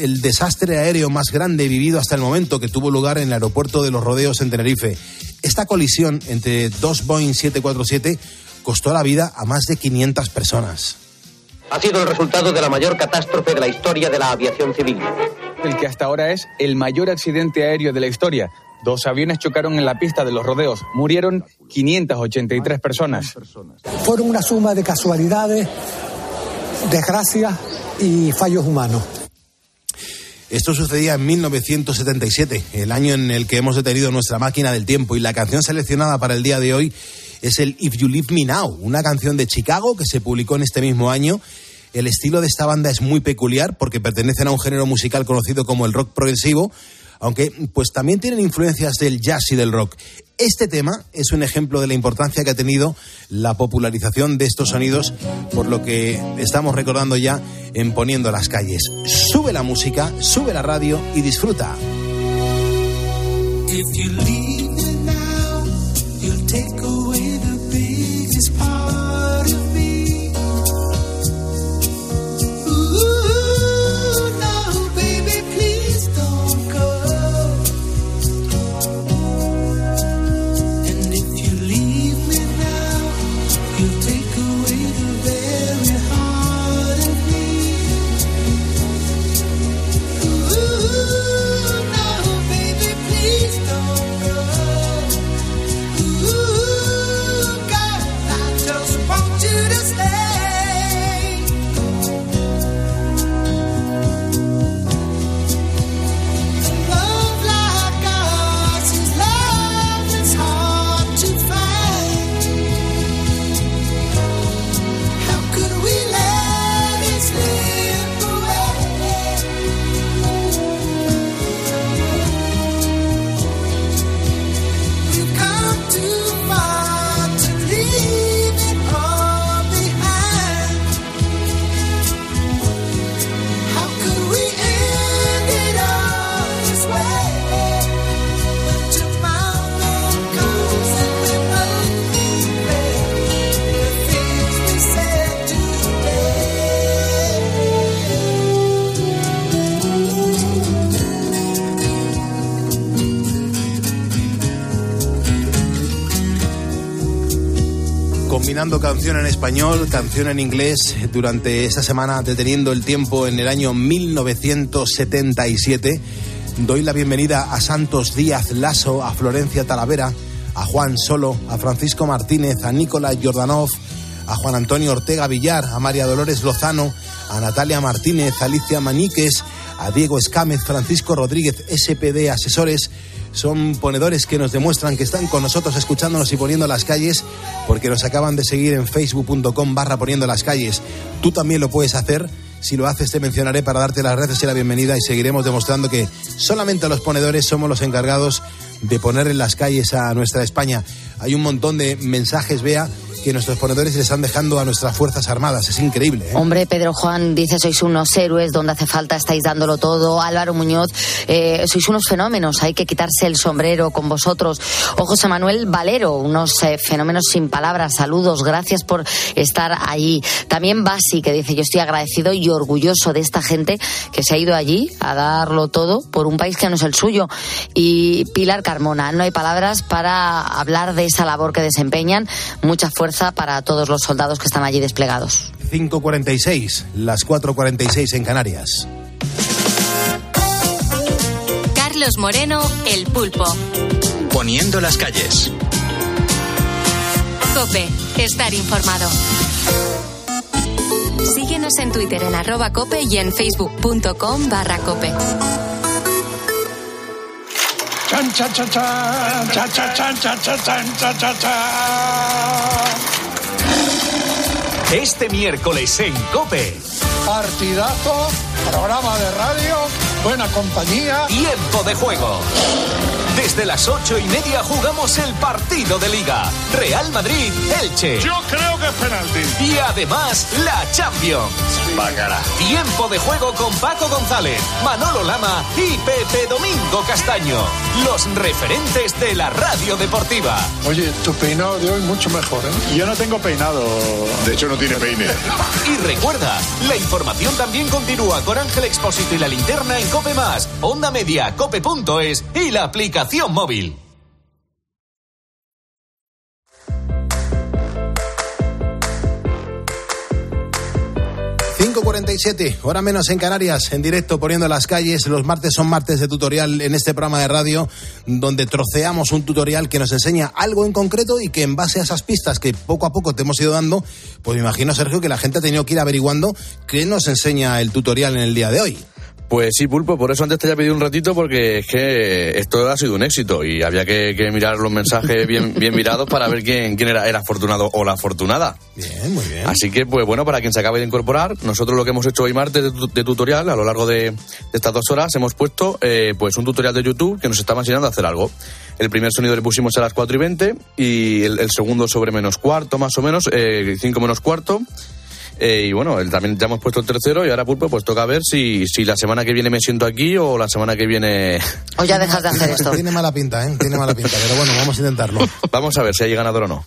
el desastre aéreo más grande vivido hasta el momento que tuvo lugar en el aeropuerto de los Rodeos en Tenerife. Esta colisión entre dos Boeing 747 costó la vida a más de 500 personas. Ha sido el resultado de la mayor catástrofe de la historia de la aviación civil. El que hasta ahora es el mayor accidente aéreo de la historia. Dos aviones chocaron en la pista de los rodeos. Murieron 583 personas. Fueron una suma de casualidades, desgracias y fallos humanos. Esto sucedía en 1977, el año en el que hemos detenido nuestra máquina del tiempo y la canción seleccionada para el día de hoy es el If You Leave Me Now, una canción de Chicago que se publicó en este mismo año. El estilo de esta banda es muy peculiar porque pertenecen a un género musical conocido como el rock progresivo, aunque pues también tienen influencias del jazz y del rock. Este tema es un ejemplo de la importancia que ha tenido la popularización de estos sonidos, por lo que estamos recordando ya en Poniendo las calles. Sube la música, sube la radio y disfruta. Canción en español, canción en inglés, durante esta semana deteniendo el tiempo en el año 1977. Doy la bienvenida a Santos Díaz Lasso, a Florencia Talavera, a Juan Solo, a Francisco Martínez, a Nicolás Jordanov, a Juan Antonio Ortega Villar, a María Dolores Lozano, a Natalia Martínez, a Alicia Maniques, a Diego Escámez, Francisco Rodríguez, SPD Asesores. Son ponedores que nos demuestran que están con nosotros escuchándonos y poniendo las calles porque nos acaban de seguir en facebook.com barra poniendo las calles. Tú también lo puedes hacer. Si lo haces te mencionaré para darte las gracias y la bienvenida y seguiremos demostrando que solamente los ponedores somos los encargados de poner en las calles a nuestra España. Hay un montón de mensajes, vea, que nuestros ponedores le están dejando a nuestras Fuerzas Armadas. Es increíble. ¿eh? Hombre, Pedro Juan dice, sois unos héroes, donde hace falta estáis dándolo todo. Álvaro Muñoz, eh, sois unos fenómenos, hay que quitarse el sombrero con vosotros. O José Manuel Valero, unos eh, fenómenos sin palabras. Saludos, gracias por estar allí. También Basi, que dice, yo estoy agradecido y orgulloso de esta gente que se ha ido allí a darlo todo por un país que no es el suyo. Y Pilar Carmona, no hay palabras para hablar de esa labor que desempeñan. Mucha fuerza para todos los soldados que están allí desplegados. 5.46, las 4.46 en Canarias. Carlos Moreno, El Pulpo. Poniendo las calles. Cope, estar informado. Síguenos en Twitter en arroba cope y en facebook.com barra cope. Chan, chan, chan, chan, chan, chan, chan, chan, chan, chan, chan, chan, chan. Este miércoles en Cope. Partidazo, programa de radio, buena compañía. Tiempo de juego. Desde las ocho y media jugamos el partido de Liga. Real Madrid-Elche. Yo creo que es penalti. Y además la Champions. Bacala. Tiempo de juego con Paco González, Manolo Lama y Pepe Domingo Castaño. Los referentes de la radio deportiva. Oye, tu peinado de hoy mucho mejor, ¿eh? Yo no tengo peinado. De hecho, no tiene peine. Y recuerda, la información también continúa con Ángel Expósito y la linterna en Cope Más, Onda Media, Cope.es y la aplicación móvil. siete, hora menos en Canarias, en directo poniendo las calles. Los martes son martes de tutorial en este programa de radio, donde troceamos un tutorial que nos enseña algo en concreto y que en base a esas pistas que poco a poco te hemos ido dando, pues me imagino, Sergio, que la gente ha tenido que ir averiguando qué nos enseña el tutorial en el día de hoy. Pues sí, Pulpo, por eso antes te había pedido un ratito porque es que esto ha sido un éxito y había que, que mirar los mensajes bien, bien mirados para ver quién, quién era el afortunado o la afortunada. Bien, muy bien. Así que, pues bueno, para quien se acabe de incorporar, nosotros lo que hemos hecho hoy martes de, tu- de tutorial, a lo largo de, de estas dos horas, hemos puesto eh, pues un tutorial de YouTube que nos estaba enseñando a hacer algo. El primer sonido le pusimos a las 4 y 20 y el, el segundo sobre menos cuarto, más o menos, eh, 5 menos cuarto. Eh, y bueno, el- también ya hemos puesto el tercero y ahora Pulpo, pues toca ver si, si la semana que viene me siento aquí o la semana que viene... O ya dejas de hacer esto. Tiene mala pinta, ¿eh? Tiene mala pinta, pero bueno, vamos a intentarlo. Vamos a ver si hay ganador o no.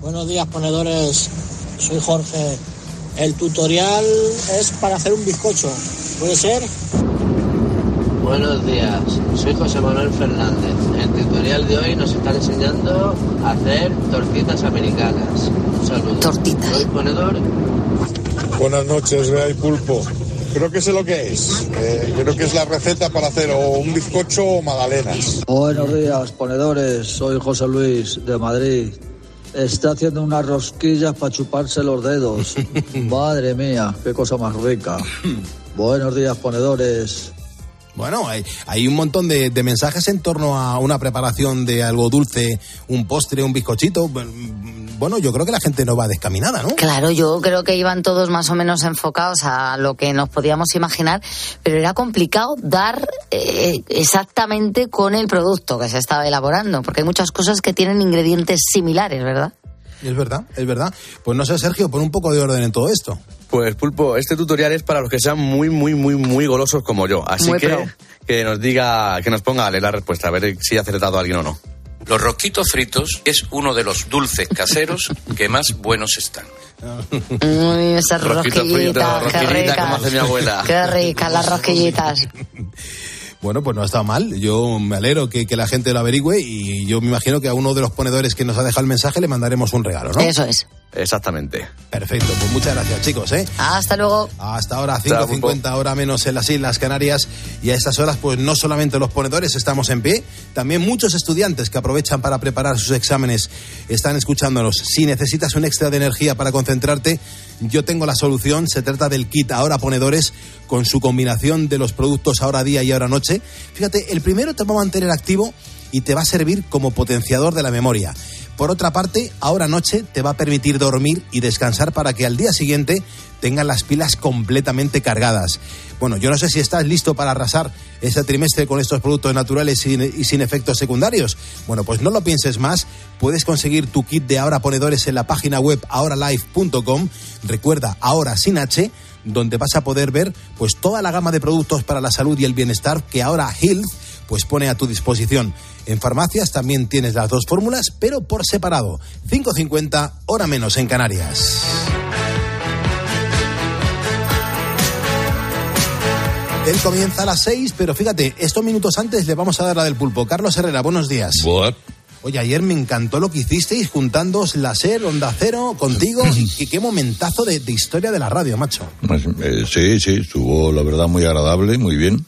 Buenos días, ponedores. Soy Jorge. El tutorial es para hacer un bizcocho. ¿Puede ser? Buenos días, soy José Manuel Fernández. El tutorial de hoy nos están enseñando a hacer tortitas americanas. Tortitas. Buenas noches, Bea y Pulpo. Creo que sé lo que es. Eh, creo que es la receta para hacer o un bizcocho o magdalenas. Buenos días, ponedores. Soy José Luis de Madrid. Está haciendo unas rosquillas para chuparse los dedos. Madre mía, qué cosa más rica. Buenos días, ponedores. Bueno, hay, hay un montón de, de mensajes en torno a una preparación de algo dulce, un postre, un bizcochito. Bueno, yo creo que la gente no va descaminada, ¿no? Claro, yo creo que iban todos más o menos enfocados a lo que nos podíamos imaginar, pero era complicado dar eh, exactamente con el producto que se estaba elaborando, porque hay muchas cosas que tienen ingredientes similares, ¿verdad? Es verdad, es verdad. Pues no sé, Sergio, pon un poco de orden en todo esto. Pues Pulpo, este tutorial es para los que sean muy, muy, muy, muy golosos como yo. Así Muy que pro. que nos diga, que nos ponga a leer la respuesta, a ver si ha acertado alguien o no. Los rosquitos fritos es uno de los dulces caseros que más buenos están. Uy, esas Rosquito frito, rosquillitas, qué ricas. como hace mi abuela. Qué ricas las rosquillitas. Bueno, pues no ha estado mal. Yo me alegro que, que la gente lo averigüe y yo me imagino que a uno de los ponedores que nos ha dejado el mensaje le mandaremos un regalo, ¿no? Eso es. Exactamente. Perfecto, pues muchas gracias chicos, ¿eh? Hasta luego. Hasta ahora, Chao, 5.50 hora menos en las Islas Canarias y a estas horas pues no solamente los ponedores estamos en pie, también muchos estudiantes que aprovechan para preparar sus exámenes están escuchándonos. Si necesitas un extra de energía para concentrarte, yo tengo la solución, se trata del kit Ahora Ponedores con su combinación de los productos Ahora Día y Ahora Noche. Fíjate, el primero te va a mantener activo y te va a servir como potenciador de la memoria. Por otra parte, ahora noche te va a permitir dormir y descansar para que al día siguiente tengas las pilas completamente cargadas. Bueno, yo no sé si estás listo para arrasar este trimestre con estos productos naturales y, y sin efectos secundarios. Bueno, pues no lo pienses más. Puedes conseguir tu kit de ahora ponedores en la página web ahoralife.com. Recuerda, ahora sin H donde vas a poder ver pues toda la gama de productos para la salud y el bienestar que ahora Health pues pone a tu disposición. En farmacias también tienes las dos fórmulas, pero por separado. 5.50, hora menos en Canarias. Él comienza a las 6, pero fíjate, estos minutos antes le vamos a dar la del pulpo. Carlos Herrera, buenos días. Oye, ayer me encantó lo que hicisteis juntándoos la SER, Onda Cero, contigo. y qué, momentazo de, de historia de la radio, macho. Pues, eh, sí, sí, estuvo la verdad muy agradable, muy bien.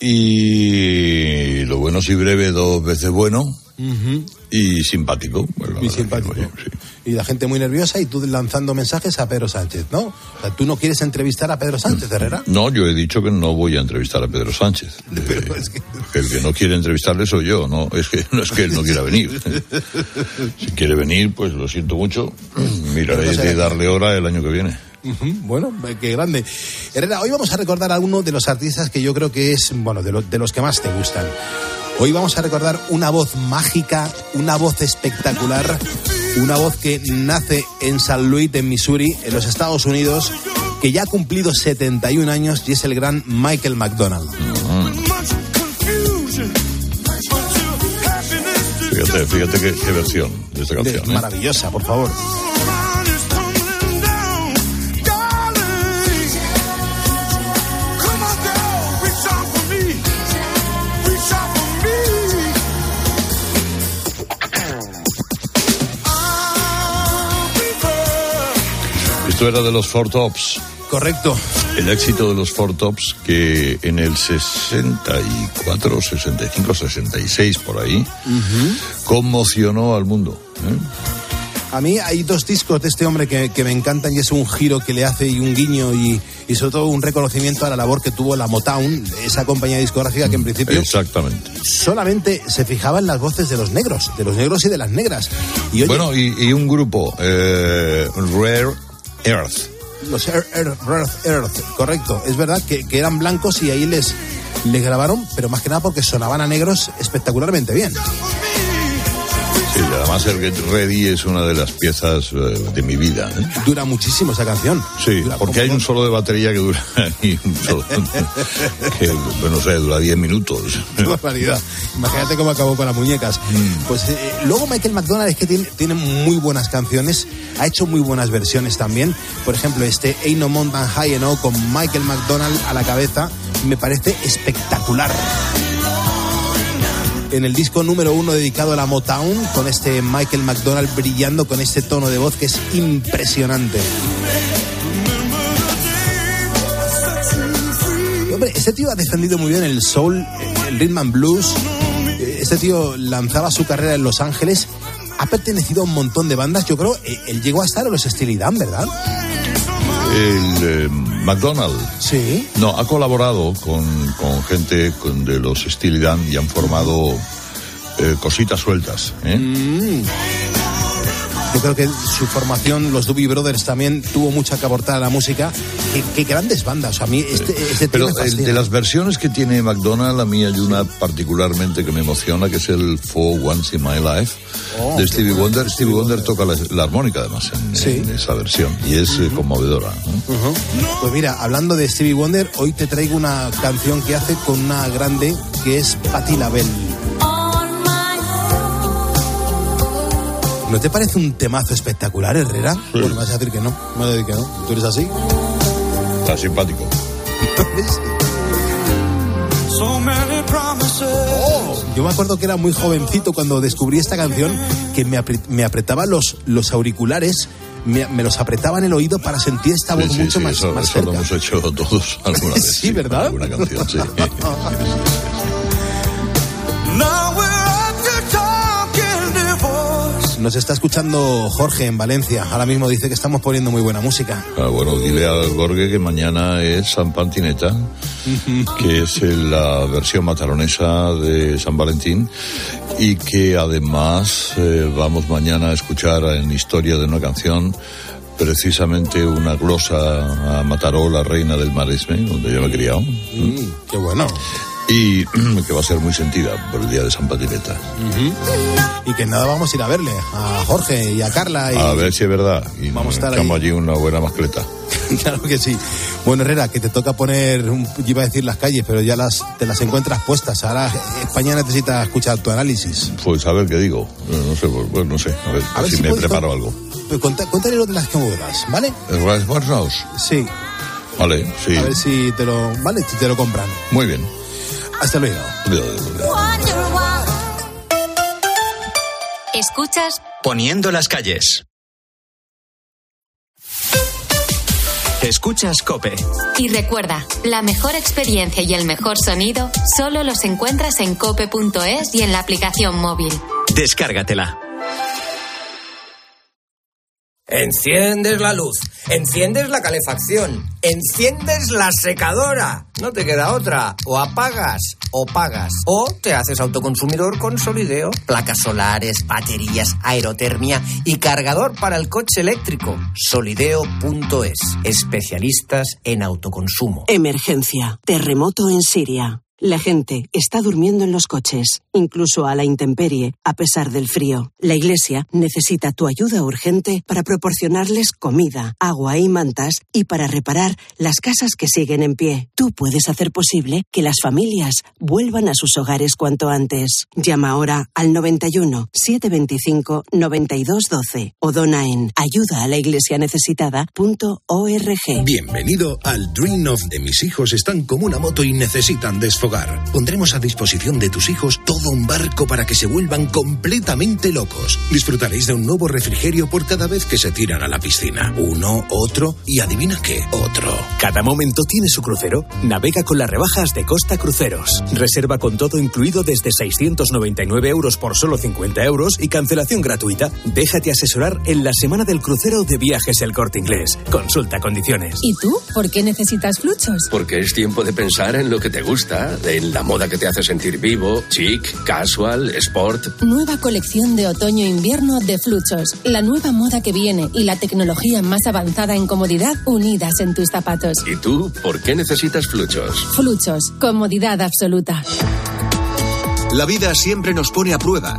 Y lo bueno si breve, dos veces bueno. Y simpático. pues, Y simpático. sí. Y la gente muy nerviosa y tú lanzando mensajes a Pedro Sánchez, ¿no? O sea, tú no quieres entrevistar a Pedro Sánchez, Herrera. No, yo he dicho que no voy a entrevistar a Pedro Sánchez. Eh, que el que no quiere entrevistarle soy yo, no es que no es que él no quiera venir. si quiere venir, pues lo siento mucho. Miraré no de darle hora el año que viene. Bueno, qué grande. Herrera, hoy vamos a recordar a uno de los artistas que yo creo que es, bueno, de, lo- de los que más te gustan. Hoy vamos a recordar una voz mágica, una voz espectacular, una voz que nace en San Luis, en Missouri, en los Estados Unidos, que ya ha cumplido 71 años y es el gran Michael McDonald. Fíjate, fíjate qué, qué versión de esta De- canción. ¿eh? maravillosa, por favor. Esto era de los Four Tops. Correcto. El éxito de los Four Tops que en el 64, 65, 66 por ahí conmocionó al mundo. ¿eh? A mí hay dos discos de este hombre que, que me encantan y es un giro que le hace y un guiño y, y sobre todo un reconocimiento a la labor que tuvo la Motown, esa compañía discográfica que en principio Exactamente. solamente se fijaba en las voces de los negros, de los negros y de las negras. Y oye, Bueno, y, y un grupo, eh, Rare Earth. los Earth, Earth, Earth, correcto, es verdad que, que eran blancos y ahí les, les grabaron, pero más que nada porque sonaban a negros espectacularmente bien. Además el Get Ready es una de las piezas eh, de mi vida. ¿eh? Dura muchísimo esa canción. Sí, porque hay un solo de batería que dura, y un solo- que, pues, no sé, dura 10 minutos. Qué barbaridad. Imagínate cómo acabó con las muñecas. Pues eh, luego Michael McDonald es que tiene, tiene muy buenas canciones, ha hecho muy buenas versiones también. Por ejemplo, este Ain't No Mountain High Enough con Michael McDonald a la cabeza me parece espectacular. En el disco número uno dedicado a la Motown, con este Michael McDonald brillando con este tono de voz que es impresionante. Hombre, este tío ha defendido muy bien el soul, el rhythm and blues. Este tío lanzaba su carrera en Los Ángeles. Ha pertenecido a un montón de bandas. Yo creo, eh, él llegó a estar en los Steely Dan, ¿verdad? El McDonald. Sí. No, ha colaborado con, con gente con- de los Steely Dan y han formado eh, cositas sueltas. ¿eh? Mm. Yo creo que su formación, los Doobie Brothers también tuvo mucha que aportar a la música. Qué, qué grandes bandas. A mí este, este tío Pero el- de las versiones que tiene McDonald, a mí hay una particularmente que me emociona, que es el For Once in My Life Oh, de Stevie bueno, Wonder. Stevie Wonder toca la, la armónica además en, en esa versión y es eh, conmovedora. ¿no? Ujú. Pues mira, hablando de Stevie Wonder, hoy te traigo una canción que hace con una grande que es Patti LaBelle. ¿No te parece un temazo espectacular, Herrera? Bueno, me vas a decir que no. Me vas a decir que no. ¿Tú eres así? Está simpático. So Yo me acuerdo que era muy jovencito cuando descubrí esta canción que me, apre- me apretaba los, los auriculares, me, me los apretaba en el oído para sentir esta voz Sí, sí, mucho sí, más, eso, más eso lo cerca. hemos hecho todos alguna vez. Sí, ¿verdad? Alguna canción, sí. Nos está escuchando Jorge en Valencia. Ahora mismo dice que estamos poniendo muy buena música. Ah, bueno, dile a Gorge que mañana es San Pantineta, que es la versión mataronesa de San Valentín, y que además eh, vamos mañana a escuchar en Historia de una canción precisamente una glosa a Mataró, la reina del maresme, donde yo me he criado. Mm, qué bueno. Y que va a ser muy sentida por el día de San Patineta. Y que nada, vamos a ir a verle a Jorge y a Carla. Y... A ver si es verdad. Y Vamos a estar echamos allí una buena mascleta. claro que sí. Bueno, Herrera, que te toca poner, iba a decir las calles, pero ya las te las encuentras puestas. Ahora España necesita escuchar tu análisis. Pues a ver qué digo. No, sé, pues, bueno, no sé. A ver, A ver si, si me preparo algo. Pues cuéntale lo de las comodas, ¿vale? ¿El Rice Warehouse? Sí. Vale, sí. A ver si te lo, ¿vale? Si te lo compran. Muy bien. Hasta luego. Escuchas Poniendo las calles. Escuchas Cope. y recuerda, la mejor experiencia y el mejor sonido solo los encuentras en cope.es y en la aplicación móvil. Descárgatela. Enciendes la luz, enciendes la calefacción, enciendes la secadora. No te queda otra. O apagas o pagas. O te haces autoconsumidor con Solideo. Placas solares, baterías, aerotermia y cargador para el coche eléctrico. Solideo.es. Especialistas en autoconsumo. Emergencia. Terremoto en Siria. La gente está durmiendo en los coches, incluso a la intemperie, a pesar del frío. La Iglesia necesita tu ayuda urgente para proporcionarles comida, agua y mantas y para reparar las casas que siguen en pie. Tú puedes hacer posible que las familias vuelvan a sus hogares cuanto antes. Llama ahora al 91 725 9212 o dona en ayuda a la iglesia necesitada.org. Bienvenido al Dream of de mis hijos están como una moto y necesitan desfogar. Pondremos a disposición de tus hijos todo un barco para que se vuelvan completamente locos. Disfrutaréis de un nuevo refrigerio por cada vez que se tiran a la piscina. Uno, otro y adivina qué, otro. Cada momento tiene su crucero. Navega con las rebajas de Costa Cruceros. Reserva con todo incluido desde 699 euros por solo 50 euros y cancelación gratuita. Déjate asesorar en la semana del crucero de viajes El Corte Inglés. Consulta condiciones. ¿Y tú? ¿Por qué necesitas fluchos? Porque es tiempo de pensar en lo que te gusta, en la moda que te hace sentir vivo, chic, casual, sport. Nueva colección de otoño-invierno de Fluchos. La nueva moda que viene y la tecnología más avanzada en comodidad unidas en tus zapatos. ¿Y tú por qué necesitas fluchos? Fluchos. Comodidad absoluta. La vida siempre nos pone a prueba.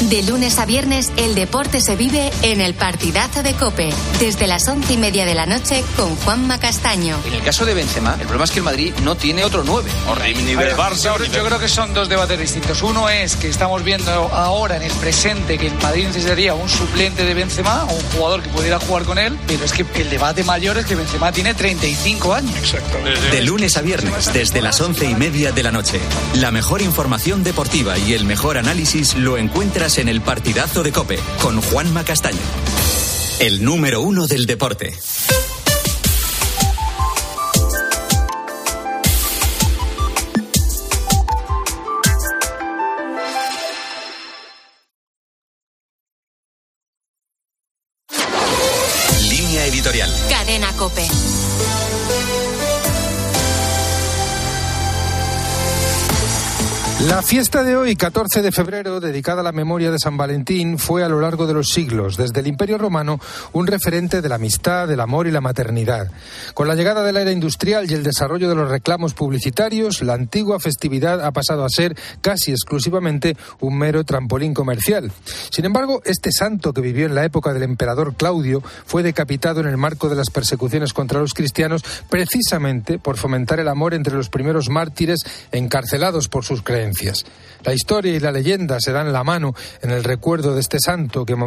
De lunes a viernes, el deporte se vive en el partidazo de Cope, desde las once y media de la noche con Juanma Castaño. En el caso de Benzema, el problema es que el Madrid no tiene otro 9. A ver, yo, creo- yo creo que son dos debates distintos. Uno es que estamos viendo ahora en el presente que el Madrid necesitaría un suplente de Benzema, o un jugador que pudiera jugar con él, pero es que el debate mayor es que Benzema tiene 35 años. Exacto. De lunes a viernes, desde las once y media de la noche. La mejor información deportiva y el mejor análisis lo encuentras en el partidazo de Cope con Juanma Castaño. El número uno del deporte. Fiesta de hoy, 14 de febrero, dedicada a la memoria de San Valentín, fue a lo largo de los siglos, desde el Imperio Romano, un referente de la amistad, del amor y la maternidad. Con la llegada de la era industrial y el desarrollo de los reclamos publicitarios, la antigua festividad ha pasado a ser casi exclusivamente un mero trampolín comercial. Sin embargo, este santo que vivió en la época del emperador Claudio fue decapitado en el marco de las persecuciones contra los cristianos precisamente por fomentar el amor entre los primeros mártires encarcelados por sus creencias. La historia y la leyenda se dan la mano en el recuerdo de este santo que